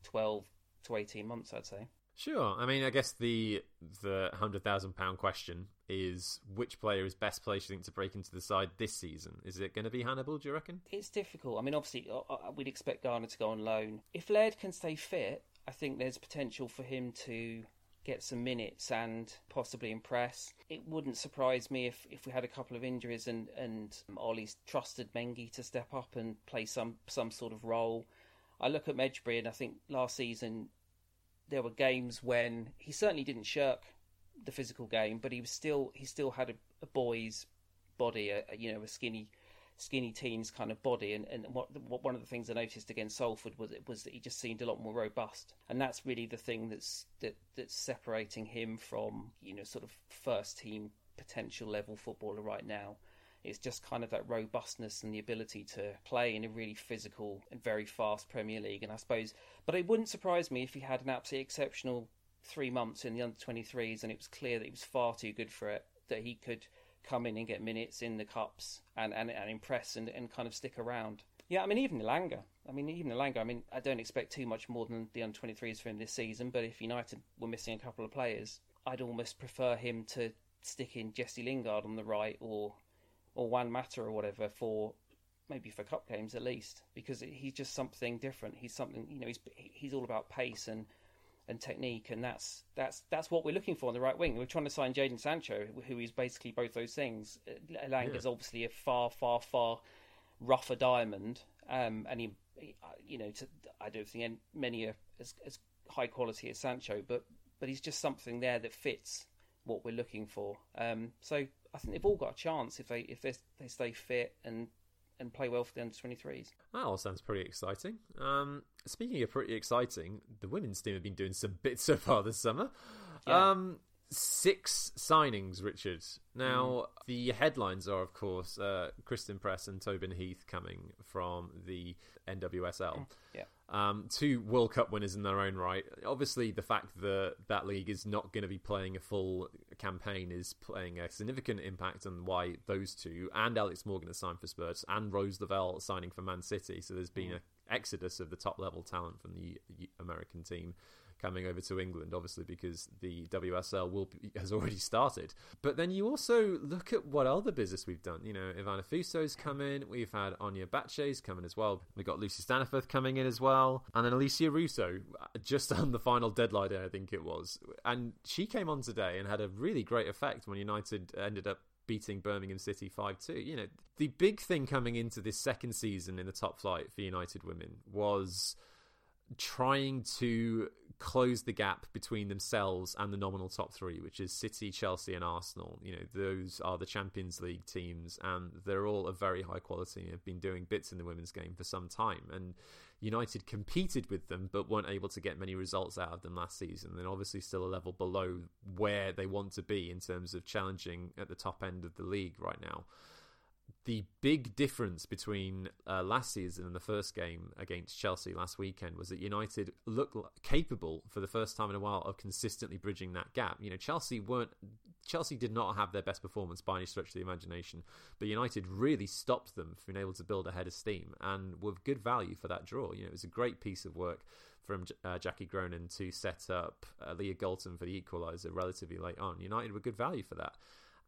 twelve to eighteen months. I'd say. Sure. I mean, I guess the the hundred thousand pound question is which player is best placed, you think, to break into the side this season? Is it going to be Hannibal? Do you reckon? It's difficult. I mean, obviously, uh, uh, we'd expect Garner to go on loan. If Laird can stay fit, I think there's potential for him to get some minutes and possibly impress. It wouldn't surprise me if, if we had a couple of injuries and, and Ole's trusted Mengi to step up and play some, some sort of role. I look at Mejbri and I think last season there were games when he certainly didn't shirk the physical game, but he was still he still had a, a boy's body, a, a, you know, a skinny skinny teen's kind of body. And, and what, what, one of the things I noticed against Salford was it was that he just seemed a lot more robust, and that's really the thing that's that that's separating him from you know sort of first team potential level footballer right now. It's just kind of that robustness and the ability to play in a really physical and very fast Premier League. And I suppose, but it wouldn't surprise me if he had an absolutely exceptional three months in the under 23s and it was clear that he was far too good for it, that he could come in and get minutes in the cups and, and, and impress and, and kind of stick around. Yeah, I mean, even Elanga. I mean, even Elanga. I mean, I don't expect too much more than the under 23s for him this season, but if United were missing a couple of players, I'd almost prefer him to, stick in Jesse Lingard on the right or or Juan Mata or whatever for maybe for cup games at least because he's just something different. He's something you know he's he's all about pace and and technique, and that's that's that's what we're looking for on the right wing. We're trying to sign Jadon Sancho, who is basically both those things. Elanga's yeah. obviously a far, far, far rougher diamond, um, and he, he, you know, to, I don't think many are as, as high quality as Sancho, but but he's just something there that fits what we're looking for. Um, so I think they've all got a chance if they if they, they stay fit and and play well for the under 23s. That all sounds pretty exciting. Um, speaking of pretty exciting, the women's team have been doing some bits so far this summer. Yeah. Um, six signings, Richard. Now, mm. the headlines are, of course, uh, Christen Press and Tobin Heath coming from the NWSL. Yeah. Um, two World Cup winners in their own right. Obviously, the fact that that league is not going to be playing a full campaign is playing a significant impact on why those two and Alex Morgan have signed for Spurs and Rose Lavelle signing for Man City. So there's been mm. an exodus of the top level talent from the American team coming over to England, obviously because the WSL will be, has already started. But then you also look at what other business we've done. You know, Ivana Fuso's come in. We've had Ona Batlle coming as well. We've got Lucy Staniforth coming in as well, and then Alessia Russo just on the final deadline day, I think it was, and she came on today and had a really great effect when United ended up beating Birmingham City 5 2. You know, the big thing coming into this second season in the top flight for United women was trying to close the gap between themselves and the nominal top three, which is City, Chelsea, and Arsenal. You know, those are the Champions League teams, and they're all of very high quality and have been doing bits in the women's game for some time. And United competed with them, but weren't able to get many results out of them last season. And obviously, still a level below where they want to be in terms of challenging at the top end of the league right now the big difference between uh, last season and the first game against Chelsea last weekend was that United looked capable for the first time in a while of consistently bridging that gap. You know, Chelsea weren't Chelsea did not have their best performance by any stretch of the imagination, but United really stopped them from being able to build a head of steam and with good value for that draw. You know, it was a great piece of work from uh, Jackie Groenen to set up uh, Leah Galton for the equaliser relatively late on. United were good value for that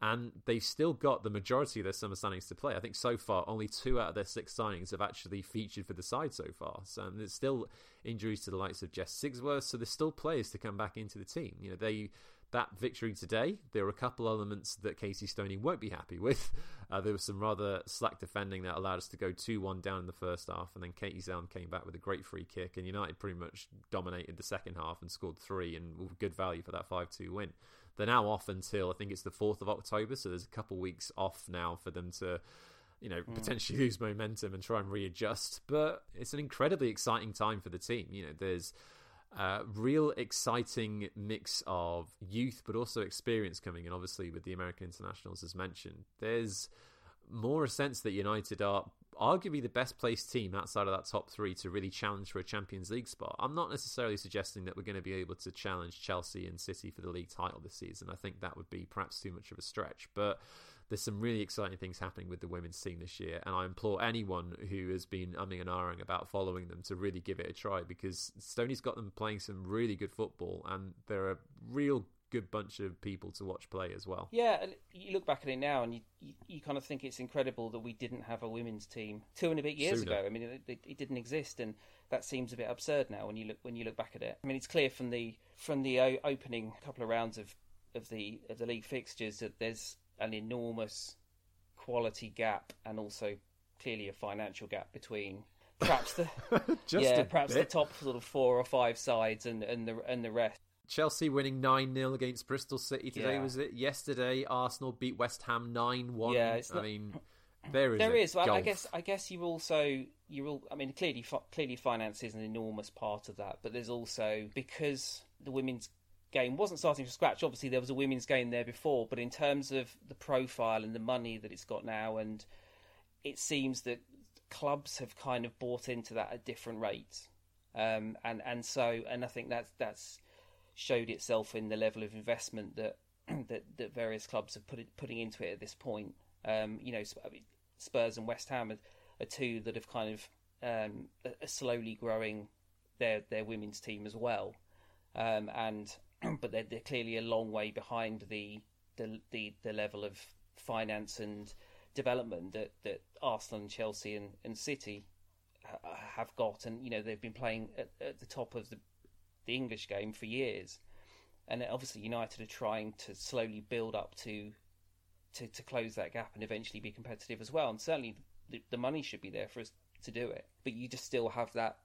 and they've still got the majority of their summer signings to play. I think so far only two out of their six signings have actually featured for the side so far. So there's still injuries to the likes of Jess Sigsworth, so there's still players to come back into the team. You know, they that victory today, there are a couple elements that Casey Stoney won't be happy with. Uh, there was some rather slack defending that allowed us to go 2 1 down in the first half, and then Katie Zelem came back with a great free kick, and United pretty much dominated the second half and scored three, and good value for that 5 2 win. They're now off until I think it's the 4th of October, so there's a couple weeks off now for them to you know, mm. potentially lose momentum and try and readjust. But it's an incredibly exciting time for the team. You know, there's a real exciting mix of youth, but also experience coming in. Obviously, with the American internationals, as mentioned, there's more a sense that United are arguably the best placed team outside of that top three to really challenge for a Champions League spot. I'm not necessarily suggesting that we're going to be able to challenge Chelsea and City for the league title this season. I think that would be perhaps too much of a stretch, but there's some really exciting things happening with the women's team this year, and I implore anyone who has been umming and ahhing about following them to really give it a try because Stoney's got them playing some really good football, and they're a real good bunch of people to watch play as well. Yeah, and you look back at it now, and you, you, you kind of think it's incredible that we didn't have a women's team two and a bit years Sooner. ago. I mean, it, it, it, didn't exist, and that seems a bit absurd now when you look when you look back at it. I mean, it's clear from the from the opening couple of rounds of of the of the league fixtures that there's an enormous quality gap and also clearly a financial gap between perhaps the yeah perhaps bit. the top sort of four or five sides and and the and the rest. Chelsea winning 9 0 against Bristol City today, yeah. was it? Yesterday, Arsenal beat West Ham 9 1. Yeah, I mean, there is. There is. Well, I guess. I guess you also. You all. I mean, clearly, clearly, finance is an enormous part of that. But there's also because the women's game wasn't starting from scratch. Obviously, there was a women's game there before, but in terms of the profile and the money that it's got now, and it seems that clubs have kind of bought into that at different rates. Um, and and so and I think that's that's showed itself in the level of investment that that, that various clubs are put putting into it at this point. Um, you know, Spurs and West Ham are, are two that have kind of um, are slowly growing their their women's team as well, um, and but they're, they're clearly a long way behind the the the, the level of finance and development that, that Arsenal and Chelsea and, and City ha- have got, and you know they've been playing at, at the top of the the English game for years, and obviously United are trying to slowly build up to to, to close that gap and eventually be competitive as well. And certainly the, the money should be there for us to do it, but you just still have that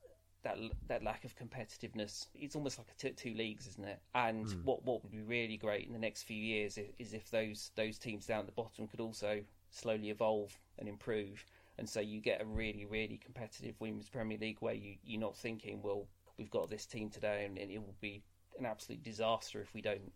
that that lack of competitiveness. It's almost like a t- two leagues, isn't it? And mm. what what would be really great in the next few years is, is, if those those teams down at the bottom could also slowly evolve and improve, and so you get a really really competitive Women's Premier League where you you're not thinking, well, we've got this team today, and, and it will be an absolute disaster if we don't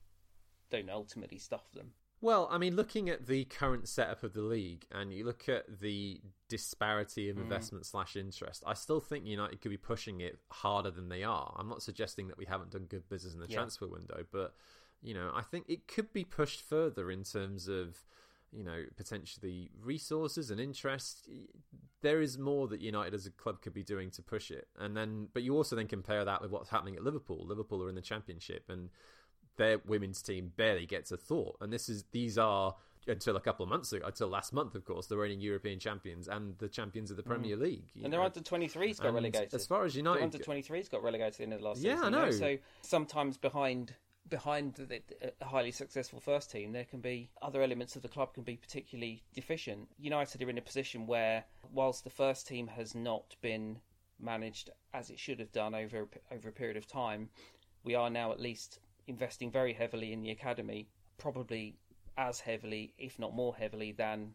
don't ultimately stuff them. Well, I mean, looking at the current setup of the league, and you look at the disparity of mm. investment slash interest, I still think United could be pushing it harder than they are. I'm not suggesting that we haven't done good business in the yeah. transfer window, but you know, I think it could be pushed further in terms of you know potentially resources and interest. There is more that United as a club could be doing to push it, and then but you also then compare that with what's happening at Liverpool. Liverpool are in the Championship, and their women's team barely gets a thought. And this is these are until a couple of months ago, until last month, of course, the reigning European champions and the champions of the Premier mm. League. And their under 23s got and relegated. As far as United, under 23s got relegated in the last yeah, season. I know. So sometimes behind behind the, a highly successful first team, there can be other elements of the club can be particularly deficient. United are in a position where, whilst the first team has not been managed as it should have done over over a period of time, we are now at least investing very heavily in the academy, probably as heavily, if not more heavily, than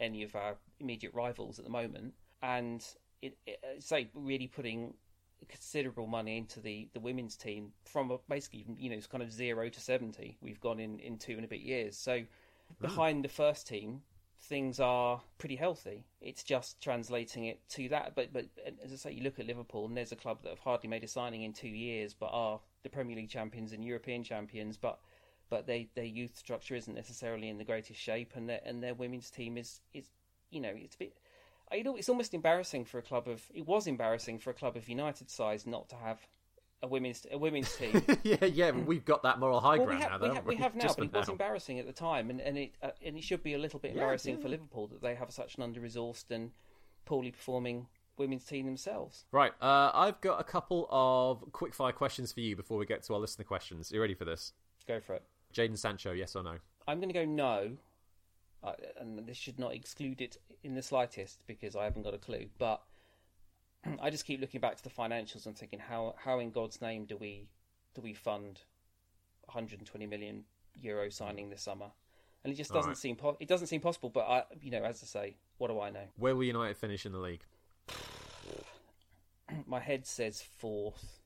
any of our immediate rivals at the moment. And it, it, uh, say really putting considerable money into the, the women's team from basically you know it's kind of zero to seventy. We've gone in in two and a bit years. So behind the first team, things are pretty healthy. It's just translating it to that. But but as I say, you look at Liverpool, and there's a club that have hardly made a signing in two years, but are the Premier League champions and European champions. But but they, their youth structure isn't necessarily in the greatest shape, and their and their women's team is is you know it's a bit. You know, it's almost embarrassing for a club of. It was embarrassing for a club of United size not to have a women's a women's team. yeah, yeah, we've got that moral high well, ground we have, now. We have, we have now, but it was embarrassing at the time, and and it uh, and it should be a little bit embarrassing yeah, for Liverpool that they have such an under-resourced and poorly performing women's team themselves. Right, uh, I've got a couple of quick-fire questions for you before we get to our listener questions. Are you ready for this? Go for it. Jadon Sancho, yes or no? I'm going to go no, uh, and this should not exclude it in the slightest because I haven't got a clue, but I just keep looking back to the financials and thinking how how in God's name do we do we fund 120 million euro signing this summer? And it just doesn't right. seem po- it doesn't seem possible. But I, you know, as I say, what do I know? Where will United finish in the league? My head says fourth,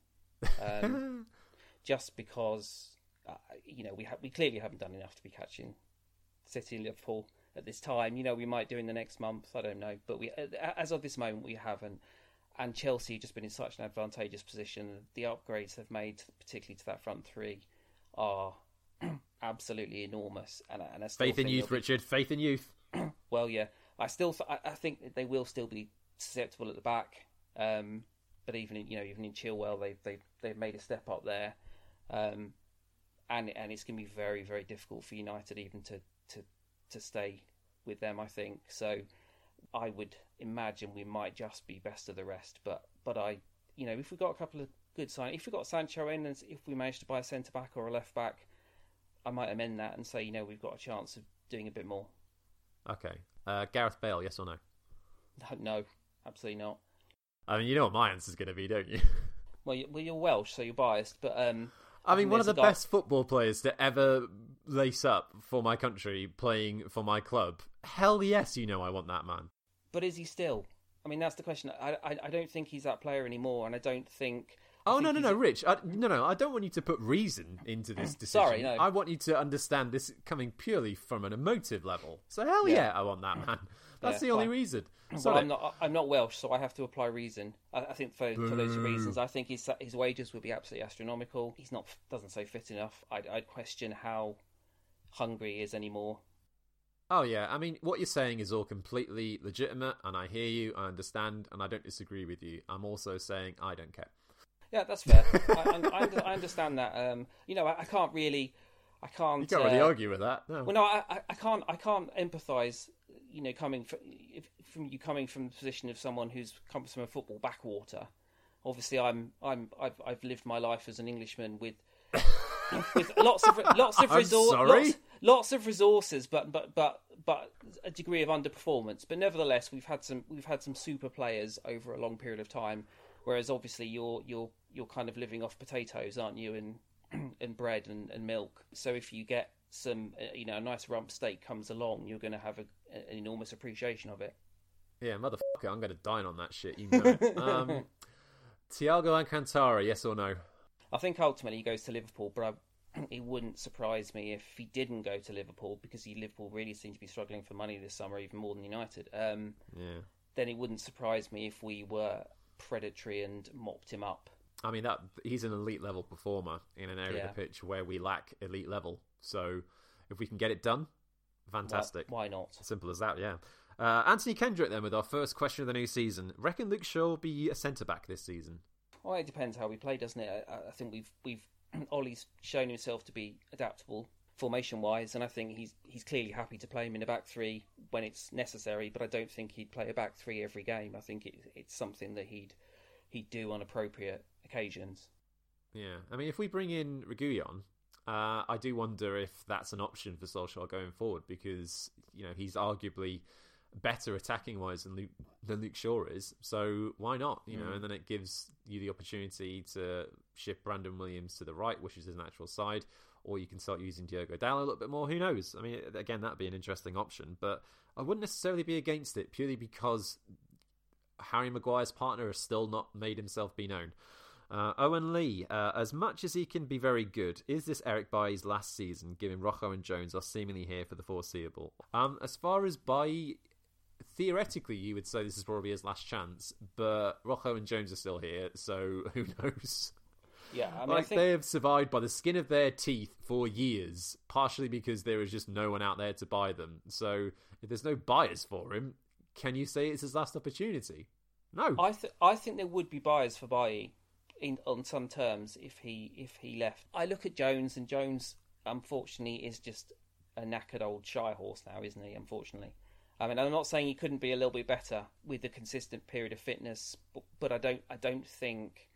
um, just because uh, you know we ha- we clearly haven't done enough to be catching City and Liverpool at this time. You know, we might do in the next month. I don't know, but we as of this moment we haven't and Chelsea just been in such an advantageous position. The upgrades they've made, particularly to that front three, are absolutely enormous. And, and I faith in youth, Richard. Faith in youth. well, yeah, I still I, I, think they will still be susceptible at the back. Um, but even in, you know even in Chilwell, they've they've they've made a step up there. Um, and and it's going to be very very difficult for United even to to to stay with them. I think so. I would imagine we might just be best of the rest. But but I, you know, if we got a couple of good signs, if we got Sancho in, and if we managed to buy a centre back or a left back, I might amend that and say, you know, we've got a chance of doing a bit more. Okay, uh, Gareth Bale, yes or no? No, absolutely not. I mean, you know what my answer is going to be, don't you? well, you, well, you're Welsh, so you're biased, but um, I mean, one of the guy... best football players to ever lace up for my country, playing for my club. Hell yes, you know I want that man. But is he still? I mean, that's the question. I, I, I don't think he's that player anymore, and I don't think. oh no no no, Rich! I, no no, I don't want you to put reason into this decision. Sorry, no. I want you to understand this coming purely from an emotive level. So hell yeah, yeah I want that man. That's yeah, the only reason. Sorry. Well, I'm not. I'm not Welsh, so I have to apply reason. I, I think for, for those reasons, I think his his wages would be absolutely astronomical. He's not doesn't say fit enough. I'd, I'd question how hungry he is anymore. Oh yeah, I mean, what you're saying is all completely legitimate, and I hear you, I understand, and I don't disagree with you. I'm also saying I don't care. Yeah, that's fair. I, I, I, understand that. Um, you know, I, I, can't really. I can't. You can't really uh, argue with that. No. Well, no, I, I, can't. I can't empathise. You know, coming from, if, from you coming from the position of someone who's comes from a football backwater. Obviously, I'm. I'm. I've, I've lived my life as an Englishman with with lots of lots of I'm resor- sorry? lots, lots of resources, but but but but a degree of underperformance. But nevertheless, we've had some we've had some super players over a long period of time. Whereas obviously you're you're you're kind of living off potatoes, aren't you, and and bread and, and milk. So if you get some uh, you know a nice rump steak comes along, you're going to have a, an enormous appreciation of it. Yeah, motherfucker, I'm going to dine on that shit. You know it. um, Thiago Alcantara, yes or no? I think ultimately he goes to Liverpool, but I, it wouldn't surprise me if he didn't go to Liverpool because he, Liverpool really seem to be struggling for money this summer, even more than United. Um, Yeah. then it wouldn't surprise me if we were predatory and mopped him up. I mean that he's an elite level performer in an area Yeah. of the pitch where we lack elite level. So if we can get it done, fantastic. Why, why not? Simple as that, yeah. Uh, Anthony Kendrick then with our first question of the new season. Reckon Luke Shaw will be a centre back this season? Well, it depends how we play, doesn't it? I, I think we've we've Ole's shown himself to be adaptable formation wise, and I think he's he's clearly happy to play him in a back three when it's necessary. But I don't think he'd play a back three every game. I think it, it's something that he'd he'd do on appropriate occasions. Yeah, I mean, if we bring in Reguilon, uh, I do wonder if that's an option for Solskjaer going forward because you know he's arguably better attacking wise than Luke, than Luke Shaw is. So why not? You know, Mm. and then it gives you the opportunity to shift Brandon Williams to the right, which is his natural side, or you can start using Diogo Dalot a little bit more. Who knows? I mean, again, that'd be an interesting option, but I wouldn't necessarily be against it purely because Harry Maguire's partner has still not made himself be known. Uh, Owen Lee, uh, as much as he can be very good, is this Eric Bailly's last season, given Rojo and Jones are seemingly here for the foreseeable? Um, as far as Bailly, theoretically, you would say this is probably his last chance, but Rojo and Jones are still here, so who knows? Yeah, I mean, like I think they have survived by the skin of their teeth for years, partially because there is just no one out there to buy them. So if there's no buyers for him, can you say it's his last opportunity? No. I th- I think there would be buyers for Bailly in on some terms if he if he left. I look at Jones and Jones unfortunately is just a knackered old shy horse now, isn't he? Unfortunately. I mean, I'm not saying he couldn't be a little bit better with a consistent period of fitness, but, but I don't I don't think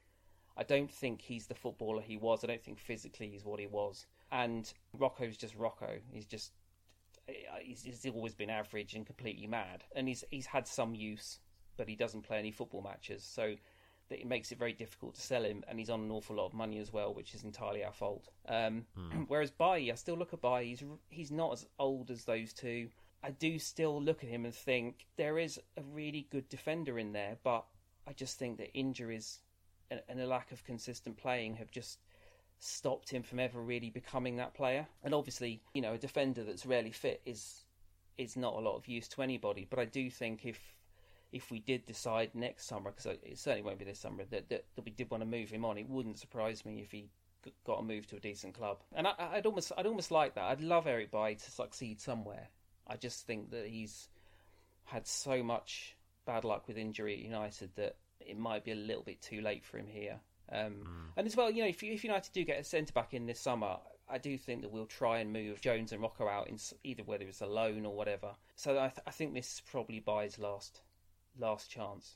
I don't think he's the footballer he was. I don't think physically he's what he was. And Rojo's just Rocco. He's just he's, he's always been average and completely mad. And he's he's had some use, but he doesn't play any football matches, so that it makes it very difficult to sell him. And he's on an awful lot of money as well, which is entirely our fault. Um, Whereas Bailly, I still look at Bailly. He's he's not as old as those two. I do still look at him and think there is a really good defender in there, but I just think that injuries and, and a lack of consistent playing have just stopped him from ever really becoming that player. And obviously, you know, a defender that's rarely fit is is not a lot of use to anybody. But I do think if if we did decide next summer, because it certainly won't be this summer, that, that that we did want to move him on, it wouldn't surprise me if he got a move to a decent club. And I, I'd almost I'd almost like that. I'd love Eric Bailly to succeed somewhere. I just think that he's had so much bad luck with injury at United that it might be a little bit too late for him here. Um, And as well, you know, if, if United do get a centre back in this summer, I do think that we'll try and move Jones and Rojo out in either whether it's a loan or whatever. So I, th- I think this is probably Bailly's last last chance.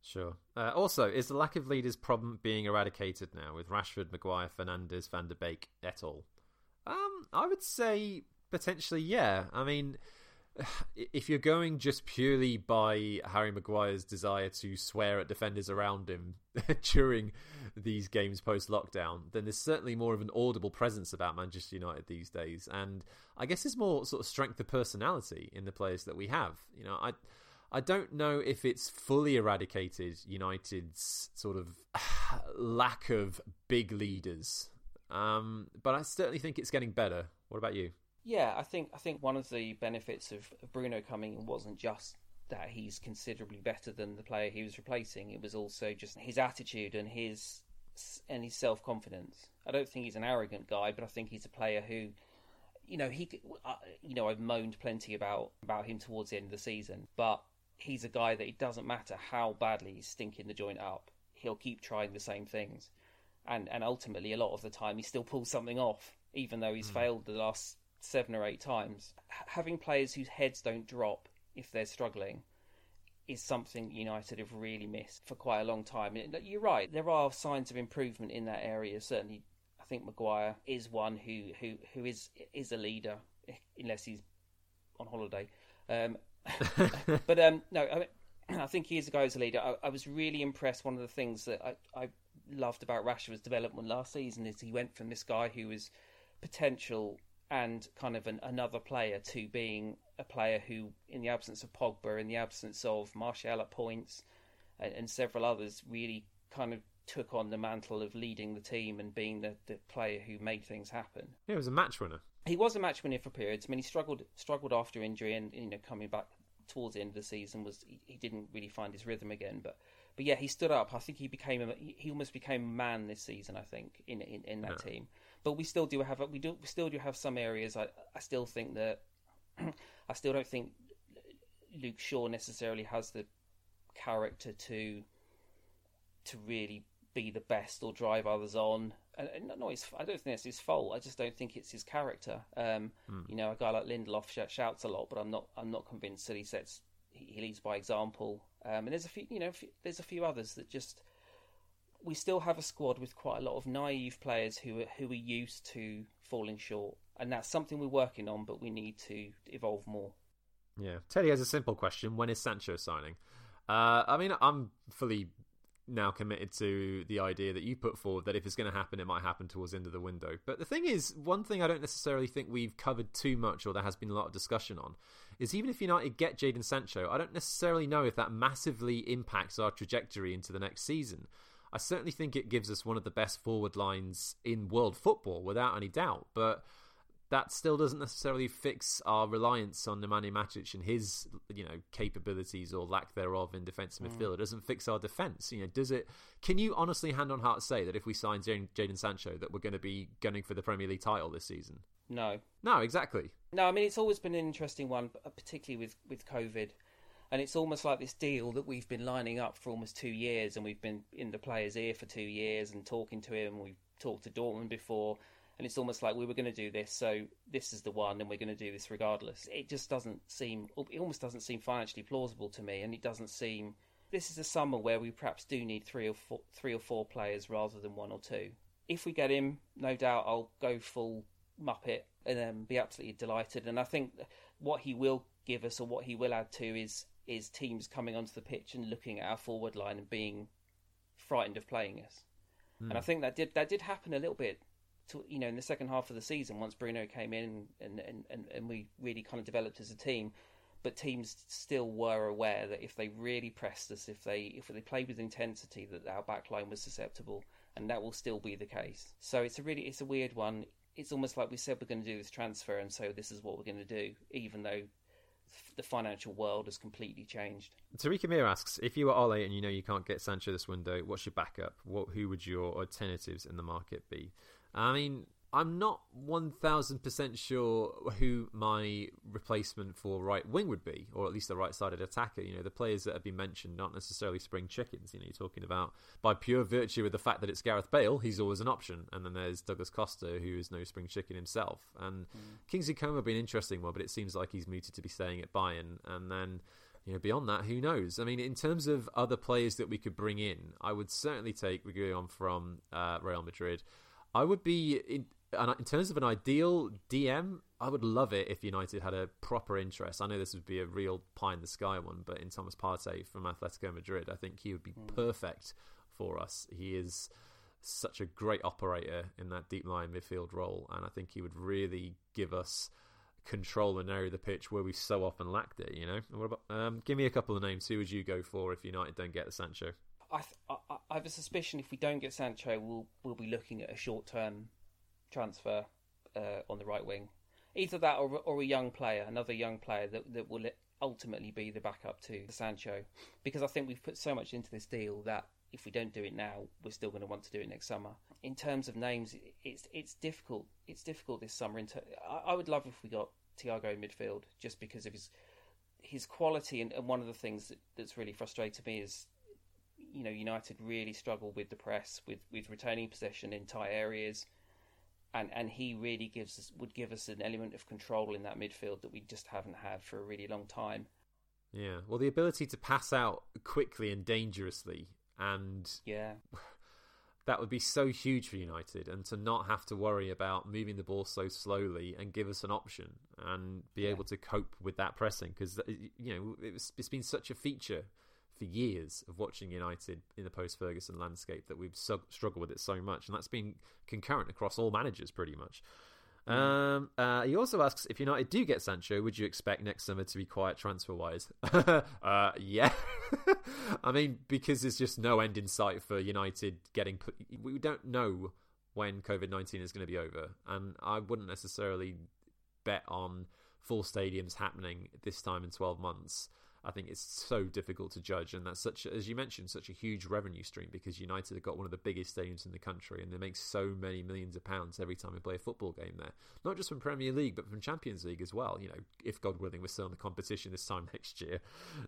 Sure. Uh, also, is the lack of leaders problem being eradicated now with Rashford, Maguire, Fernandes, Van der Beek, et al? Um, I would say potentially, yeah. I mean, if you're going just purely by Harry Maguire's desire to swear at defenders around him during these games post lockdown, then there's certainly more of an audible presence about Manchester United these days. And I guess it's more sort of strength of personality in the players that we have. You know, I. I don't know if it's fully eradicated United's sort of lack of big leaders, um, but I certainly think it's getting better. What about you? Yeah, I think I think one of the benefits of of Bruno coming in wasn't just that he's considerably better than the player he was replacing. It was also just his attitude and his and his self confidence. I don't think he's an arrogant guy, but I think he's a player who, you know, he, you know, I've moaned plenty about about him towards the end of the season, but he's a guy that it doesn't matter how badly he's stinking the joint up, he'll keep trying the same things, and and ultimately a lot of the time he still pulls something off. even though he's mm. failed the last seven or eight times. H- having players whose heads don't drop if they're struggling is something United have really missed for quite a long time. You're right, there are signs of improvement in that area. Certainly, I think Maguire is one who, who, who is is a leader, unless he's on holiday. Um, but um, no, I, mean, I, think he is a guy who's a leader. I, I, was really impressed. One of the things that I, I loved about Rashford's development last season is he went from this guy who was potential and kind of an, another player to being a player who, in the absence of Pogba, in the absence of Martial at points, and, and, several others, really kind of took on the mantle of leading the team and being the, the player who made things happen. Yeah, he was a match winner. He was a match winner for periods. I mean, he struggled struggled after injury, and you know, coming back towards the end of the season was he, he didn't really find his rhythm again. But but yeah, he stood up. I think he became a, he almost became a man this season. I think in in, in that yeah. team. But we still do have we do we still do have some areas. I I still think that I still don't think Luke Shaw necessarily has the character to to really be the best or drive others on. And, and no, I don't think it's his fault. I just don't think it's his character. Um, mm. You know, a guy like Lindelof sh- shouts a lot, but I'm not. I'm not convinced that he sets. He, he leads by example. Um, and there's a few. You know, there's a few others that just we still have a squad with quite a lot of naive players who are, who are used to falling short, and that's something we're working on. But we need to evolve more. Yeah, Teddy has a simple question: When is Sancho signing? Uh, I mean, I'm fully now committed to the idea that you put forward that if it's going to happen, it might happen towards the end of the window. But the thing is, one thing I don't necessarily think we've covered too much, or there has been a lot of discussion on, is even if United get Jadon Sancho, I don't necessarily know if that massively impacts our trajectory into the next season. I certainly think it gives us one of the best forward lines in world football, without any doubt. But that still doesn't necessarily fix our reliance on Nemanja Matic and his, you know, capabilities or lack thereof in defensive mm. midfield. It doesn't fix our defense. You know, does it? Can you honestly, hand on heart, say that if we sign Jadon Sancho, that we're going to be gunning for the Premier League title this season? No. No, exactly. No, I mean it's always been an interesting one, particularly with with COVID and it's almost like this deal that we've been lining up for almost two years, and we've been in the player's ear for two years and talking to him. We've talked to Dortmund before, and it's almost like we were going to do this, so this is the one, and we're going to do this regardless. It just doesn't seem, it almost doesn't seem financially plausible to me, and it doesn't seem. This is a summer where we perhaps do need three or four, three or four players rather than one or two. If we get him, no doubt I'll go full Muppet and then be absolutely delighted. And I think what he will give us, or what he will add to, is is teams coming onto the pitch and looking at our forward line and being frightened of playing us. Mm. And I hmm. think that did that did happen a little bit to, you know, in the second half of the season once Bruno came in and, and, and, and we really kind of developed as a team. But teams still were aware that if they really pressed us, if they if they played with intensity, that our back line was susceptible, and that will still be the case. So it's a really it's a weird one. It's almost like we said we're going to do this transfer, and so this is what we're going to do, even though the financial world has completely changed. Tariq Amir asks, if you were Ole and you know you can't get Sancho this window, what's your backup? What who would your alternatives in the market be? I mean, I'm not 1000% sure who my replacement for right wing would be, or at least the right sided attacker. You know, the players that have been mentioned, not necessarily spring chickens. You know, you're talking about by pure virtue of the fact that it's Gareth Bale, he's always an option. And then there's Douglas Costa, who is no spring chicken himself. And mm. Kingsley Coman would be an interesting one, but it seems like he's mooted to be staying at Bayern. And then. You know, beyond that, who knows? I mean, in terms of other players that we could bring in, I would certainly take Reguilon from uh, Real Madrid. I would be in, in terms of an ideal DM, I would love it if United had a proper interest. I know this would be a real pie in the sky one, but in Thomas Partey from Atletico Madrid, I think he would be mm. perfect for us. He is such a great operator in that deep line midfield role, and I think he would really give us control and area of the pitch where we so often lacked it. You know, what about? Um, give me a couple of names. Who would you go for if United don't get the Sancho? I, I, I have a suspicion if we don't get Sancho, we'll we'll be looking at a short term transfer uh, on the right wing. Either that or, or a young player, another young player that, that will ultimately be the backup to Sancho. Because I think we've put so much into this deal that if we don't do it now, we're still going to want to do it next summer. In terms of names, it's it's difficult. It's difficult this summer. Ter- I, I, would love if we got Thiago in midfield, just because of his his quality. And, and one of the things that, that's really frustrated me is, you know, United really struggle with the press, with with retaining possession in tight areas and and he really gives us would give us an element of control in that midfield that we just haven't had for a really long time. Yeah, well, the ability to pass out quickly and dangerously, and yeah, that would be so huge for United, and to not have to worry about moving the ball so slowly and give us an option and be yeah. able to cope with that pressing because uh, you know it was, it's been such a feature for years of watching United in the post Ferguson landscape that we've su- struggled with it so much, and that's been concurrent across all managers pretty much. Mm. Um, uh, he also asks if United do get Sancho, would you expect next summer to be quiet transfer wise? uh, yeah, I mean because there's just no end in sight for United getting. We don't know when COVID nineteen is going to be over, and I wouldn't necessarily bet on full stadiums happening this time in twelve months. I think it's so difficult to judge, and that's such, as you mentioned, such a huge revenue stream because United have got one of the biggest stadiums in the country, and they make so many millions of pounds every time we play a football game there. Not just from Premier League, but from Champions League as well. You know, if God willing, we're still in the competition this time next year.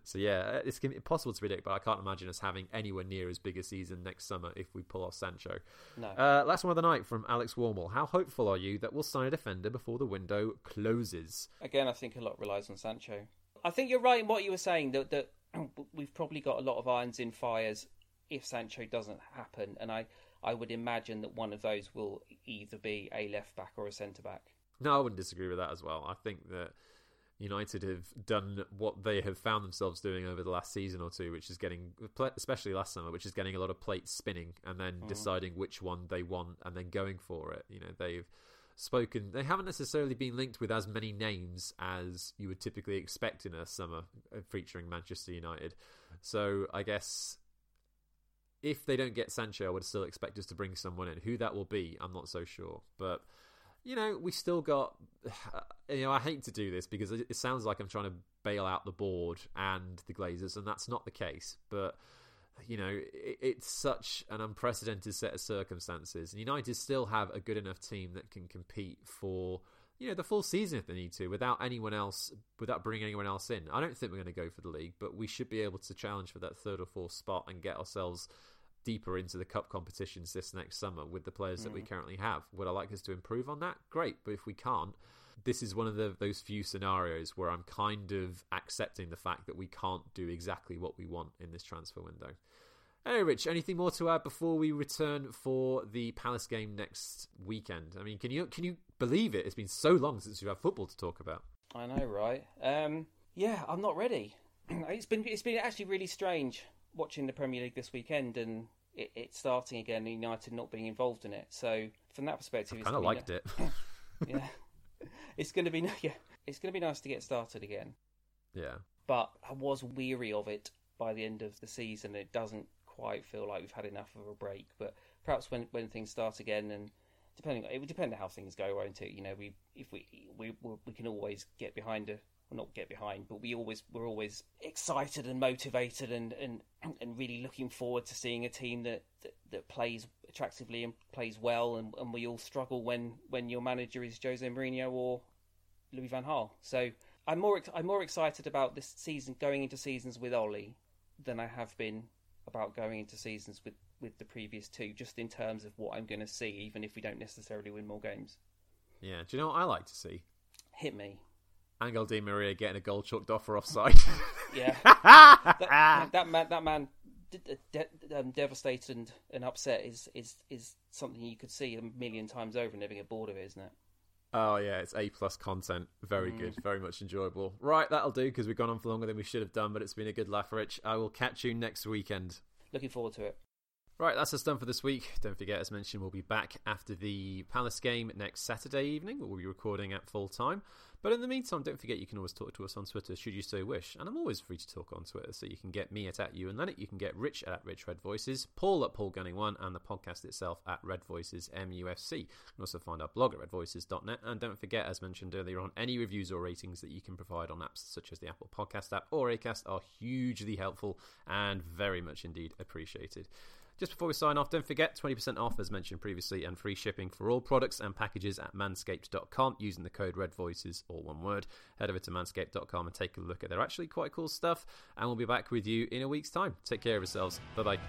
So yeah, it's impossible to predict, but I can't imagine us having anywhere near as big a season next summer if we pull off Sancho. No. Uh, last one of the night from Alex Warmall. How hopeful are you that we'll sign a defender before the window closes? Again, I think a lot relies on Sancho. I think you're right in what you were saying that that we've probably got a lot of irons in fires if Sancho doesn't happen, and I I would imagine that one of those will either be a left back or a centre back. No, I wouldn't disagree with that as well. I think that United have done what they have found themselves doing over the last season or two, which is getting, especially last summer, which is getting a lot of plates spinning and then mm. deciding which one they want and then going for it. You know, they've spoken. They haven't necessarily been linked with as many names as you would typically expect in a summer uh, featuring Manchester United. So I guess if they don't get Sancho, I would still expect us to bring someone in. Who that will be, I'm not so sure. But you know, we still got. You know, I hate to do this because it sounds like I'm trying to bail out the board and the Glazers, and that's not the case. But you know, it, it's such an unprecedented set of circumstances. And United still have a good enough team that can compete for you know the full season if they need to without anyone else without bringing anyone else in. I don't think we're going to go for the league, but we should be able to challenge for that third or fourth spot and get ourselves deeper into the cup competitions this next summer with the players mm. that we mm. currently have. Would I like us to improve on that? Great, but if we can't, this is one of the, those few scenarios where I'm kind of accepting the fact that we can't do exactly what we want in this transfer window. Hey, Rich, anything more to add before we return for the Palace game next weekend? I mean, can you can you believe it? It's been so long since you have football to talk about. I know, right? Um, yeah, I'm not ready. it's been it's been actually really strange watching the Premier League this weekend and it, it starting again, and United not being involved in it. So from that perspective, I kind of liked it. yeah, it's going to be yeah, it's going to be nice to get started again. Yeah, but I was weary of it by the end of the season. It doesn't quite feel like we've had enough of a break. But perhaps when when things start again, and depending, it would depend on how things go, won't it? You know, we if we we we can always get behind a well, not get behind, but we always we're always excited and motivated and and and really looking forward to seeing a team that that, that plays attractively and plays well, and, and we all struggle when when your manager is Jose Mourinho or Louis Van Gaal. So I'm more I'm more excited about this season going into seasons with Ole than I have been about going into seasons with, with the previous two, just in terms of what I'm going to see, even if we don't necessarily win more games. Yeah. Do you know what I like to see? Hit me. Angel Di Maria getting a goal chucked off for offside. yeah. that, that, man, that man, de- um, devastated and, and upset is, is is something you could see a million times over and never get bored of it, isn't it? Oh yeah, it's A plus content. Very mm. good, very much enjoyable. Right, that'll do because we've gone on for longer than we should have done, but it's been a good laugh, Rich. I will catch you next weekend. Looking forward to it. Right, that's us done for this week. Don't forget, as mentioned, we'll be back after the Palace game next Saturday evening. We'll be recording at full time. But in the meantime, don't forget you can always talk to us on Twitter should you so wish. And I'm always free to talk on Twitter, so you can get me at, at you and Leonard. You can get Rich at Rich Red Voices, Paul at Paul Gunning One, and the podcast itself at Red Voices MUFC. You can also find our blog at redvoices.net. And don't forget, as mentioned earlier on, any reviews or ratings that you can provide on apps such as the Apple Podcast app or Acast are hugely helpful and very much indeed appreciated. Just before we sign off, don't forget 20% off, as mentioned previously, and free shipping for all products and packages at manscaped.com using the code REDVOICES, all one word. Head over to manscaped.com and take a look at their actually quite cool stuff, and we'll be back with you in a week's time. Take care of yourselves. Bye bye.